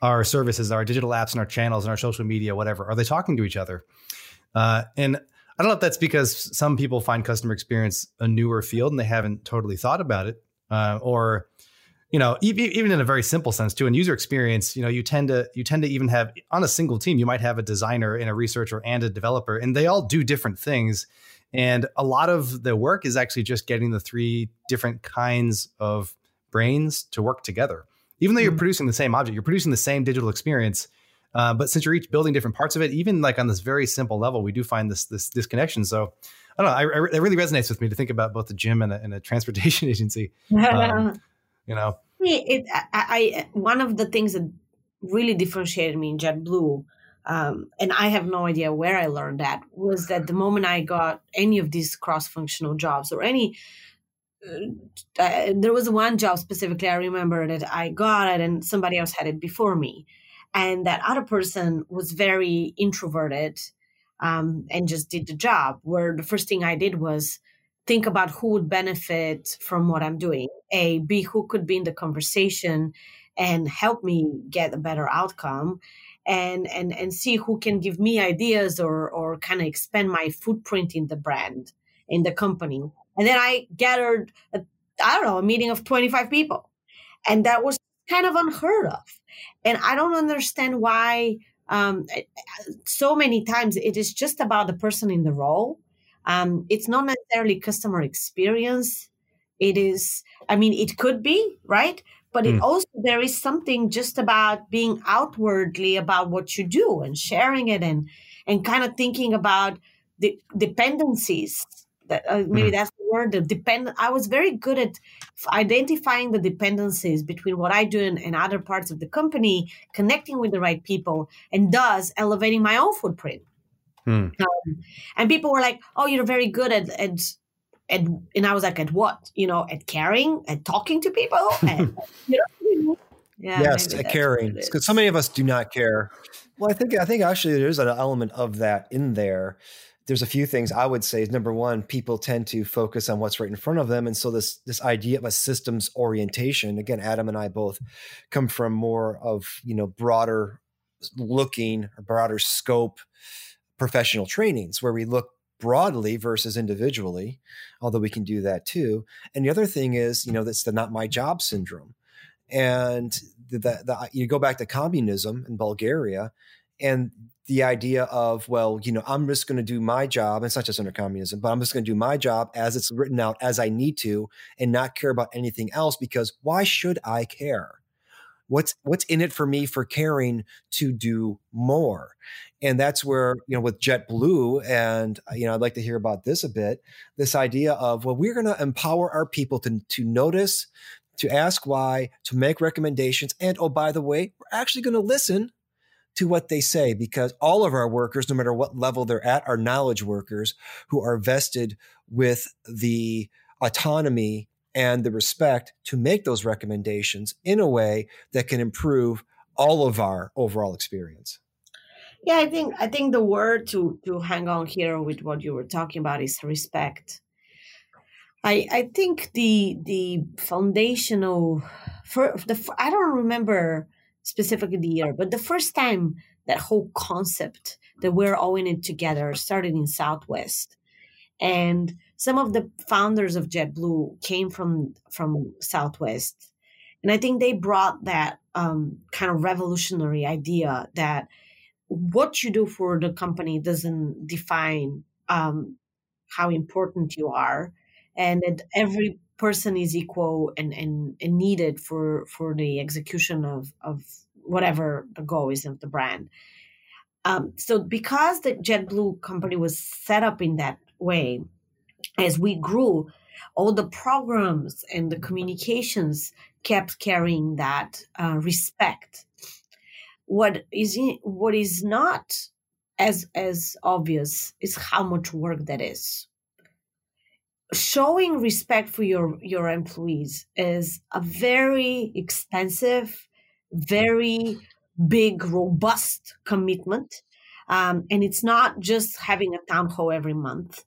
our services, our digital apps, and our channels, and our social media, whatever, are they talking to each other? Uh, and I don't know if that's because some people find customer experience a newer field and they haven't totally thought about it, uh, or you know, even in a very simple sense too. In user experience, you know, you tend to you tend to even have on a single team, you might have a designer and a researcher and a developer, and they all do different things. And a lot of the work is actually just getting the three different kinds of brains to work together. Even though you're mm-hmm. producing the same object, you're producing the same digital experience uh, but since you're each building different parts of it, even like on this very simple level, we do find this this disconnection. So I don't know. I, I, it really resonates with me to think about both the gym and a, and a transportation agency. Um, you know, it, I, I, one of the things that really differentiated me in JetBlue, um, and I have no idea where I learned that, was that the moment I got any of these cross-functional jobs or any uh, uh, there was one job specifically I remember that I got it and somebody else had it before me and that other person was very introverted um, and just did the job where the first thing i did was think about who would benefit from what i'm doing a b who could be in the conversation and help me get a better outcome and and and see who can give me ideas or or kind of expand my footprint in the brand in the company. And then i gathered a, i don't know a meeting of 25 people. And that was kind of unheard of and I don't understand why um, so many times it is just about the person in the role. Um, it's not necessarily customer experience. It is, I mean, it could be, right? But it mm. also, there is something just about being outwardly about what you do and sharing it and, and kind of thinking about the dependencies that uh, maybe mm. that's the word the depend i was very good at identifying the dependencies between what i do and, and, other parts of the company connecting with the right people and thus elevating my own footprint mm. um, and people were like oh you're very good at, at at and i was like at what you know at caring at talking to people and, you know, yeah, yes, at caring. Because so many of us do not care. Well, I think I think actually there's an element of that in there there's a few things I would say. Number one, people tend to focus on what's right in front of them, and so this this idea of a systems orientation. Again, Adam and I both come from more of you know broader looking or broader scope professional trainings where we look broadly versus individually, although we can do that too. And the other thing is, you know, that's the not my job syndrome. And the, the, the you go back to communism in Bulgaria, and the idea of well you know i'm just going to do my job it's not just under communism but i'm just going to do my job as it's written out as i need to and not care about anything else because why should i care what's what's in it for me for caring to do more and that's where you know with jetblue and uh, you know i'd like to hear about this a bit this idea of well we're going to empower our people to to notice to ask why, to make recommendations. And oh, by the way, we're actually going to listen to what they say because all of our workers, no matter what level they're at, are knowledge workers who are vested with the autonomy and the respect to make those recommendations in a way that can improve all of our overall experience. Yeah, I think I think the word to to hang on here with what you were talking about is respect. I I think the the foundational for the I don't remember specifically the year, but the first time that whole concept that we're all in it together started in Southwest, and some of the founders of JetBlue came from from Southwest, and I think they brought that um, kind of revolutionary idea that what you do for the company doesn't define um, how important you are. And that every person is equal and, and, and needed for for the execution of of whatever the goal is of the brand. Um, so because the jetblue company was set up in that way as we grew all the programs and the communications kept carrying that uh, respect. What is in, what is not as as obvious is how much work that is showing respect for your your employees is a very expensive very big robust commitment. Um, and it's not just having a town hall every month.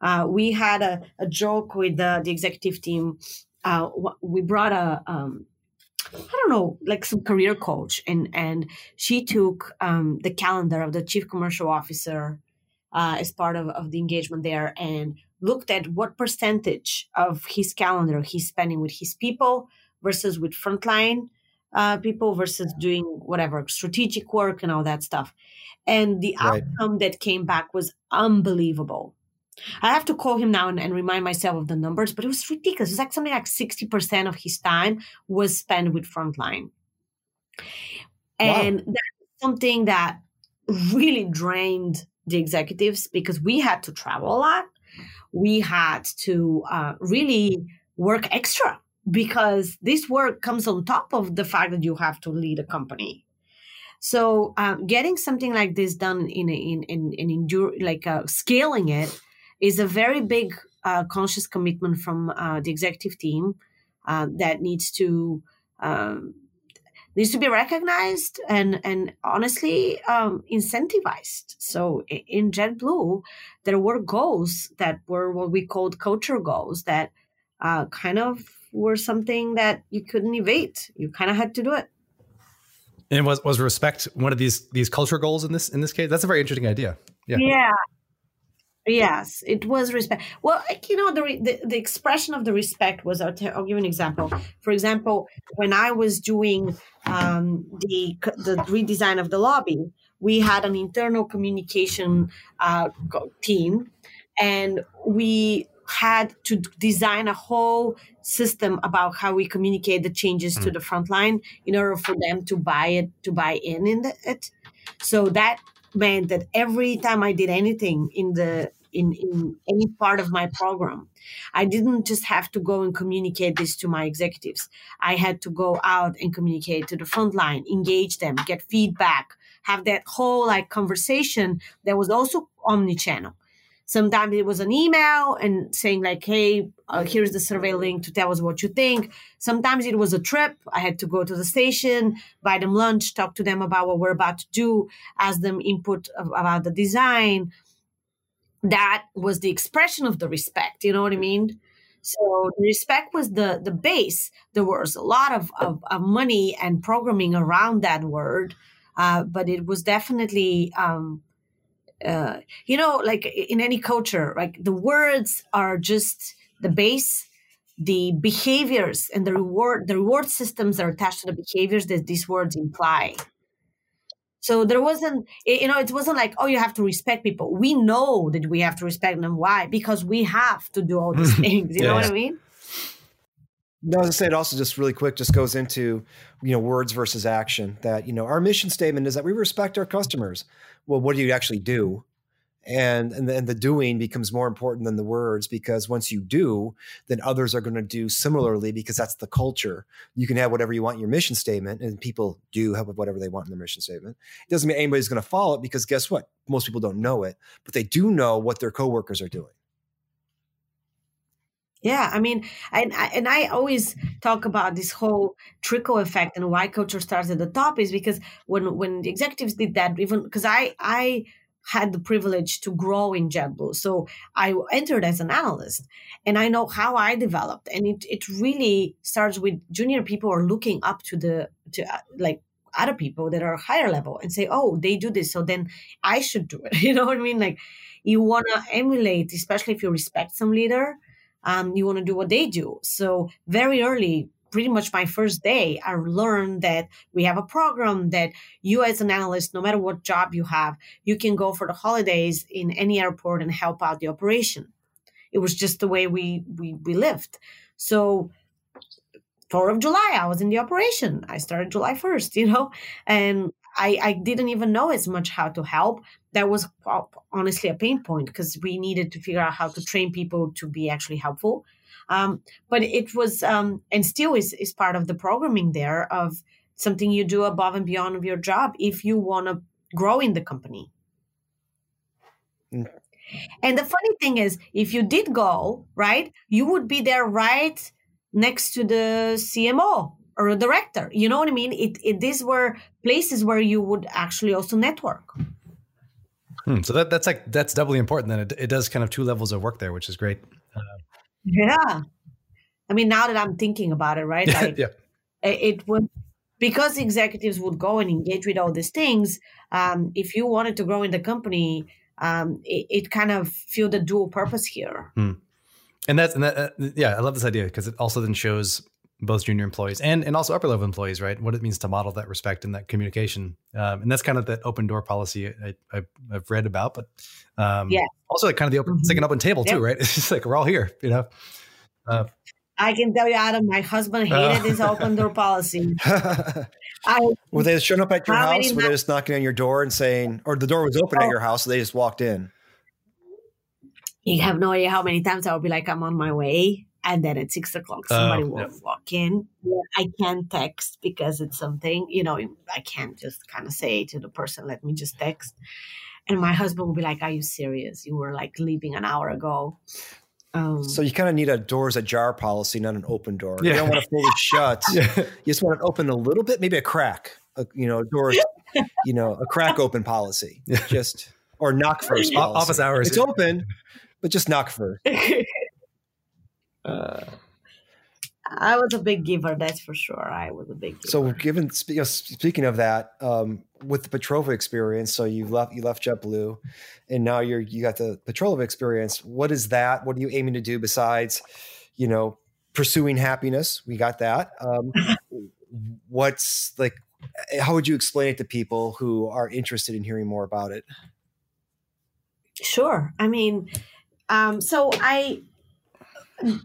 Uh, we had a, a joke with the, the executive team. Uh, we brought a um, I don't know, like some career coach, and and she took um, the calendar of the chief commercial officer uh, as part of, of the engagement there, and looked at what percentage of his calendar he's spending with his people versus with frontline uh, people versus doing whatever strategic work and all that stuff. And the right. outcome that came back was unbelievable. I have to call him now and, and, remind myself of the numbers, but it was ridiculous. It was like something like 60% of his time was spent with frontline. And wow. that's something that really drained the executives because we had to travel a lot. We had to uh, really work extra because this work comes on top of the fact that you have to lead a company. So, um, getting something like this done in in in, in endure like uh, scaling it is a very big uh, conscious commitment from uh, the executive team uh, that needs to um, needs to be recognized and and honestly um, incentivized. So in JetBlue, there were goals that were what we called culture goals that uh, kind of were something that you couldn't evade. You kind of had to do it. And was was respect one of these these culture goals in this in this case? That's a very interesting idea. Yeah. Yeah. Yes, it was respect. Well, you know, the, the, the expression of the respect was. I'll, t- I'll give you an example. For example, when I was doing um, the the redesign of the lobby, we had an internal communication uh, team, and we had to design a whole system about how we communicate the changes mm. to the front line in order for them to buy it to buy in in the, it. So that meant that every time I did anything in the in, in any part of my program. I didn't just have to go and communicate this to my executives. I had to go out and communicate to the front line, engage them, get feedback, have that whole like conversation that was also omni-channel. Sometimes it was an email and saying like, "Hey, uh, here's the survey link to tell us what you think." Sometimes it was a trip. I had to go to the station, buy them lunch, talk to them about what we're about to do, ask them input about the design, that was the expression of the respect you know what i mean? So respect was the the base. There was a lot of, of, of money and programming around that word uh, but it was definitely um, uh, you know like in any culture like the words are just the base. The behaviors and the reward the reward systems are attached to the behaviors that these words imply so there wasn't, you know, it wasn't like, oh, you have to respect people. We know that we have to respect them. Why? Because we have to do all these things. You yeah. know what I mean? No, as I say, it also just really quick just goes into, you know, words versus action. That, you know, our mission statement is that we respect our customers. Well, what do you actually do? And and the, and the doing becomes more important than the words because once you do then others are going to do similarly because that's the culture. You can have whatever you want in your mission statement and people do have whatever they want in their mission statement. It doesn't mean anybody's going to follow it because guess what? Most people don't know it but they do know what their coworkers are doing. Yeah, I mean, and I, and I always talk about this whole trickle effect and why culture starts at the top is because when when the executives did that, even because I I had the privilege to grow in JetBlue. So I entered as an analyst and I know how I developed. And it, it really starts with junior people are looking up to the, to uh, like other people that are higher level and say, oh, they do this. So then I should do it. You know what I mean? Like you want to emulate, especially if you respect some leader, um, you want to do what they do. So very early, pretty much my first day, I learned that we have a program that you, as an analyst, no matter what job you have, you can go for the holidays in any airport and help out the operation. It was just the way we we, we lived. So, 4th of July, I was in the operation. I started July 1st, you know, and I, I didn't even know as much how to help. That was honestly a pain point because we needed to figure out how to train people to be actually helpful. Um, but it was, um, and still is, is part of the programming there of something you do above and beyond of your job if you want to grow in the company. Mm. And the funny thing is, if you did go, right, you would be there right next to the CMO or a director. You know what I mean? It, it these were places where you would actually also network. Hmm, so that that's like that's doubly important. Then it, it does kind of two levels of work there, which is great. Uh, yeah. I mean, now that I'm thinking about it, right? Like, yeah. It would, because executives would go and engage with all these things. Um, if you wanted to grow in the company, um, it, it, kind of feel a dual purpose here. Hmm. And that's, and that, uh, yeah, I love this idea because it also then shows both junior employees and, and also upper level employees, right? What it means to model that respect and that communication. Um, and that's kind of that open door policy I, I, have read about, but um, yeah, also like kind of the open, mm-hmm. it's like an open table too, right? It's just like, we're all here, you know? Uh, I can tell you, Adam, my husband hated uh, this open door policy. I, Were they showing up at your house? Were they just knocking on your door and saying, or the door was open oh. at your house, so they just walked in? You have no idea how many times I would be like, I'm on my way and then at six o'clock oh, somebody will yeah. walk in. I can't text because it's something you know i can't just kind of say to the person let me just text. And my husband will be like are you serious? You were like leaving an hour ago. Um, so you kind of need a doors ajar policy not an open door. Yeah. you don't want to fully shut. Yeah. you just want to open a little bit maybe a crack a, you know doors you know a crack open policy. Just or knock first policy. office hours it's open but just knock first uh, I was a big giver, that's for sure. I was a big giver. So, given speaking of that, um, with the Petrova experience, so you left you left JetBlue, and now you're you got the Petrova experience. What is that? What are you aiming to do besides, you know, pursuing happiness? We got that. Um, what's like? How would you explain it to people who are interested in hearing more about it? Sure. I mean, um, so I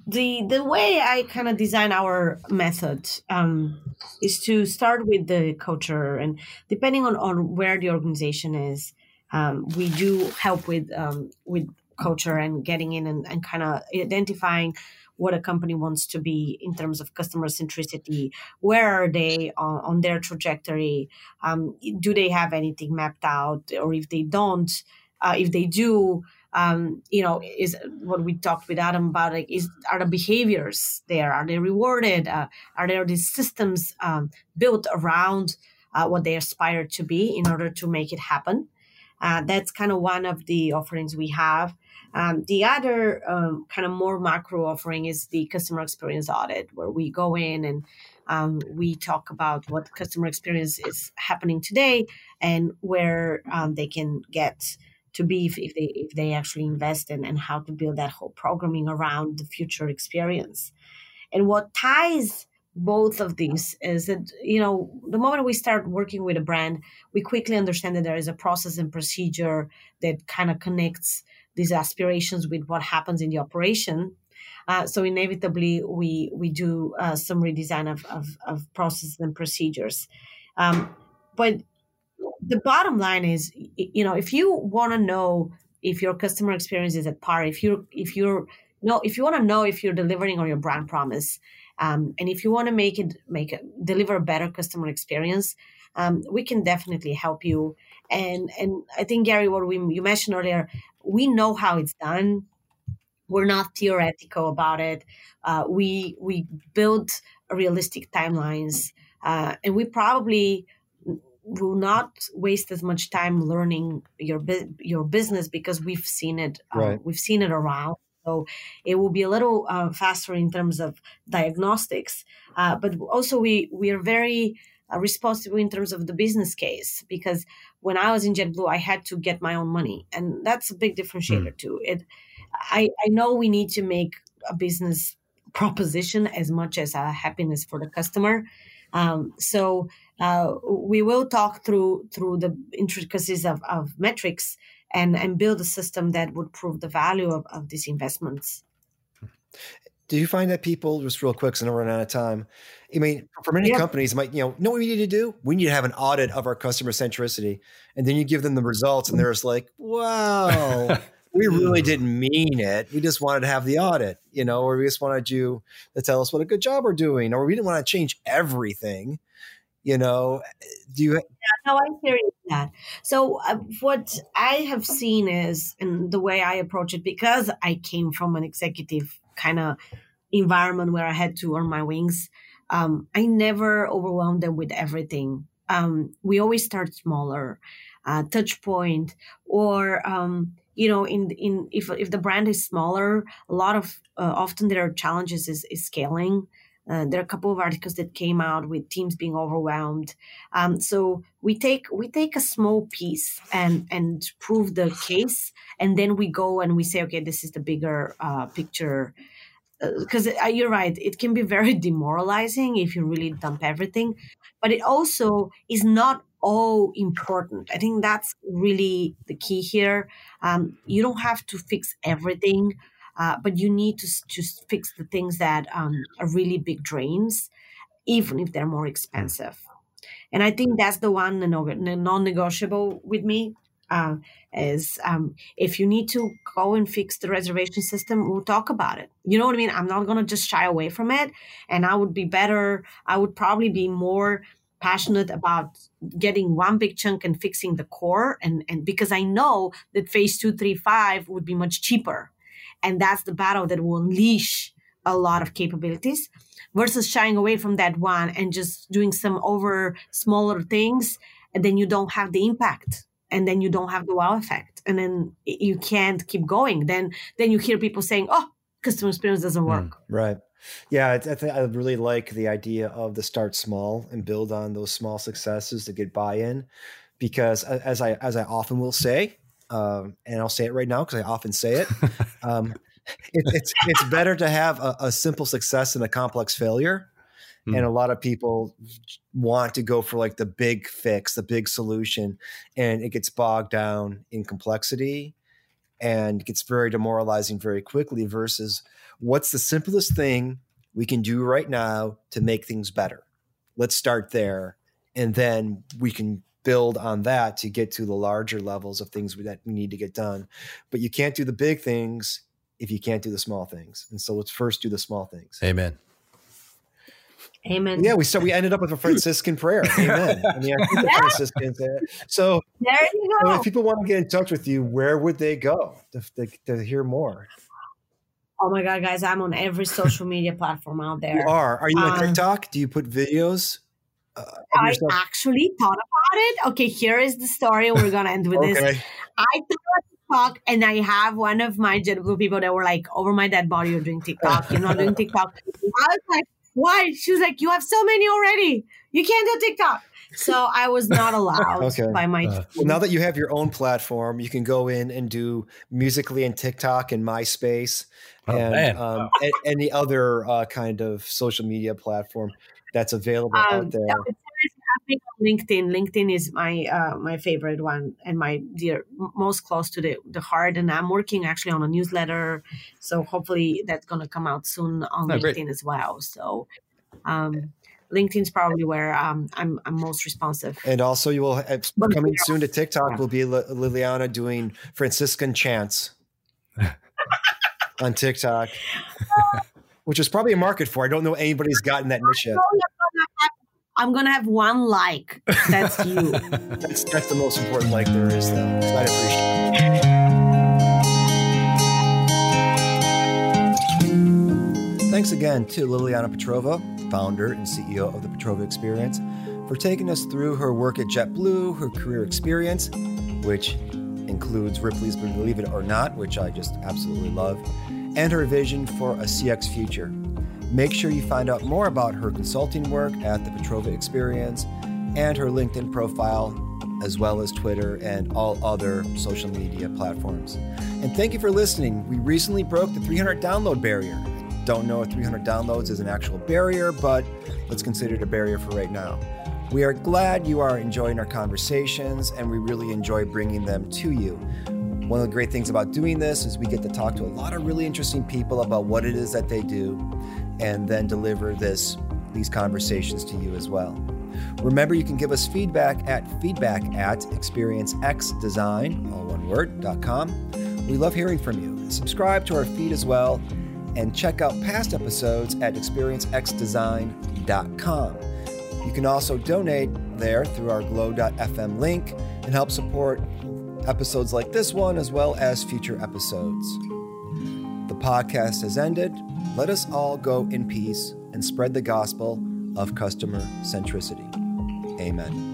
the the way I kind of design our method um, is to start with the culture, and depending on, on where the organization is, um, we do help with um, with culture and getting in and, and kind of identifying what a company wants to be in terms of customer centricity. Where are they on, on their trajectory? Um, do they have anything mapped out, or if they don't, uh, if they do um, you know, is what we talked with Adam about. Like, is are the behaviors there? Are they rewarded? Uh, are there these systems um, built around uh, what they aspire to be in order to make it happen? Uh, that's kind of one of the offerings we have. Um, the other um, kind of more macro offering is the customer experience audit, where we go in and um, we talk about what customer experience is happening today and where um, they can get to be if, if they if they actually invest in and how to build that whole programming around the future experience. And what ties both of these is that you know the moment we start working with a brand we quickly understand that there is a process and procedure that kind of connects these aspirations with what happens in the operation. Uh, so inevitably we we do uh, some redesign of, of, of processes and procedures. Um, but the bottom line is you know if you want to know if your customer experience is at par, if you're if you're no, if you want to know if you're delivering on your brand promise, um, and if you want to make it make it deliver a better customer experience, um, we can definitely help you. And and I think Gary, what we you mentioned earlier, we know how it's done. We're not theoretical about it. Uh, we we build realistic timelines, uh, and we probably will not waste as much time learning your your business because we've seen it uh, right. we've seen it around so it will be a little uh, faster in terms of diagnostics uh, but also we we are very uh, responsible in terms of the business case because when i was in jetblue i had to get my own money and that's a big differentiator mm. too it I, I know we need to make a business proposition as much as a happiness for the customer um, so uh, we will talk through through the intricacies of, of metrics and and build a system that would prove the value of, of these investments. Do you find that people just real quick, so I we're running out of time? I mean, for many companies, might you know, know what we need to do? We need to have an audit of our customer centricity, and then you give them the results, and they're just like, "Wow, we really didn't mean it. We just wanted to have the audit, you know, or we just wanted you to tell us what a good job we're doing, or we didn't want to change everything." You know, do you? Yeah, no, I hear you that. So uh, what I have seen is, and the way I approach it, because I came from an executive kind of environment where I had to earn my wings. Um, I never overwhelmed them with everything. Um, we always start smaller, uh, touch point, or um, you know, in in if if the brand is smaller, a lot of uh, often there are challenges is, is scaling. Uh, there are a couple of articles that came out with teams being overwhelmed. Um, so we take we take a small piece and and prove the case, and then we go and we say, okay, this is the bigger uh, picture. Because uh, uh, you're right, it can be very demoralizing if you really dump everything, but it also is not all important. I think that's really the key here. Um, you don't have to fix everything uh, but you need to just fix the things that um, are really big drains, even if they're more expensive. And I think that's the one non-negotiable with me. Uh, is um, if you need to go and fix the reservation system, we'll talk about it. You know what I mean? I'm not going to just shy away from it. And I would be better, I would probably be more passionate about getting one big chunk and fixing the core. And, and because I know that phase two, three, five would be much cheaper and that's the battle that will unleash a lot of capabilities versus shying away from that one and just doing some over smaller things. And then you don't have the impact. And then you don't have the wow effect. And then you can't keep going. Then then you hear people saying oh customer experience doesn't work. mm, right. Yeah, I, th- I really like the idea of the start small and build on those small successes to get buy-in, because as I as I often will say, um, and I'll say it right now because I often say it. Um, it it's it's better to have a, a, simple success than a complex failure. Mm. And a lot of people want to go for like the big fix, the big solution, and it gets bogged down in complexity and gets very demoralizing very quickly. Versus what's the simplest thing we can do right now to make things better? Let's start there, and then we can build on that to get to the larger levels of things that we need to get done. But you can't do the big things if you can't do the small things. And so let's first do the small things. Amen. Amen. Yeah, we so we ended up with a Franciscan prayer. Amen. I mean, I think the Franciscans. So, there you go. So if people want to get in touch with you, where would they go to, to, to hear more? Oh my God, guys! I'm on every social media platform out there. You are. Are you on um, TikTok? Do you put videos? Uh, I actually thought about it. Okay, here is the story. We're gonna end with okay. this. I thought TikTok, and I have one of my JetBlue people that were like, "Over my dead body, you're doing TikTok. You're not doing TikTok." I was like, "Why?" She was like, "You have so many already. You can't do TikTok." So I was not allowed okay. by my. Uh, well, now that you have your own platform, you can go in and do Musical.ly and TikTok and MySpace oh, and um, any other uh, kind of social media platform that's available um, out there? LinkedIn. LinkedIn is my uh, my favorite one and my dear most close to the the heart. And I'm working actually on a newsletter, so hopefully that's gonna come out soon on oh, LinkedIn great. as well. So, um, LinkedIn's probably where um, I'm, I'm most responsive. And also, you will have, coming soon to TikTok will be Liliana doing Franciscan chants on TikTok, which is probably a market for. I don't know anybody's gotten that niche yet. I'm gonna have one like. That's you. that's that's the most important like there is, though. I appreciate it. Thanks again to Liliana Petrova, founder and CEO of the Petrova Experience, for taking us through her work at JetBlue, her career experience, which includes Ripley's Believe It or Not, which I just absolutely love, and her vision for a CX future. Make sure you find out more about her consulting work at the Petrova Experience and her LinkedIn profile, as well as Twitter and all other social media platforms. And thank you for listening. We recently broke the 300 download barrier. Don't know if 300 downloads is an actual barrier, but let's consider it a barrier for right now. We are glad you are enjoying our conversations, and we really enjoy bringing them to you. One of the great things about doing this is we get to talk to a lot of really interesting people about what it is that they do and then deliver this these conversations to you as well. Remember, you can give us feedback at feedback at experiencexdesign, all one word, dot .com. We love hearing from you. Subscribe to our feed as well and check out past episodes at experiencexdesign.com. You can also donate there through our glow.fm link and help support episodes like this one as well as future episodes. The podcast has ended. Let us all go in peace and spread the gospel of customer centricity. Amen.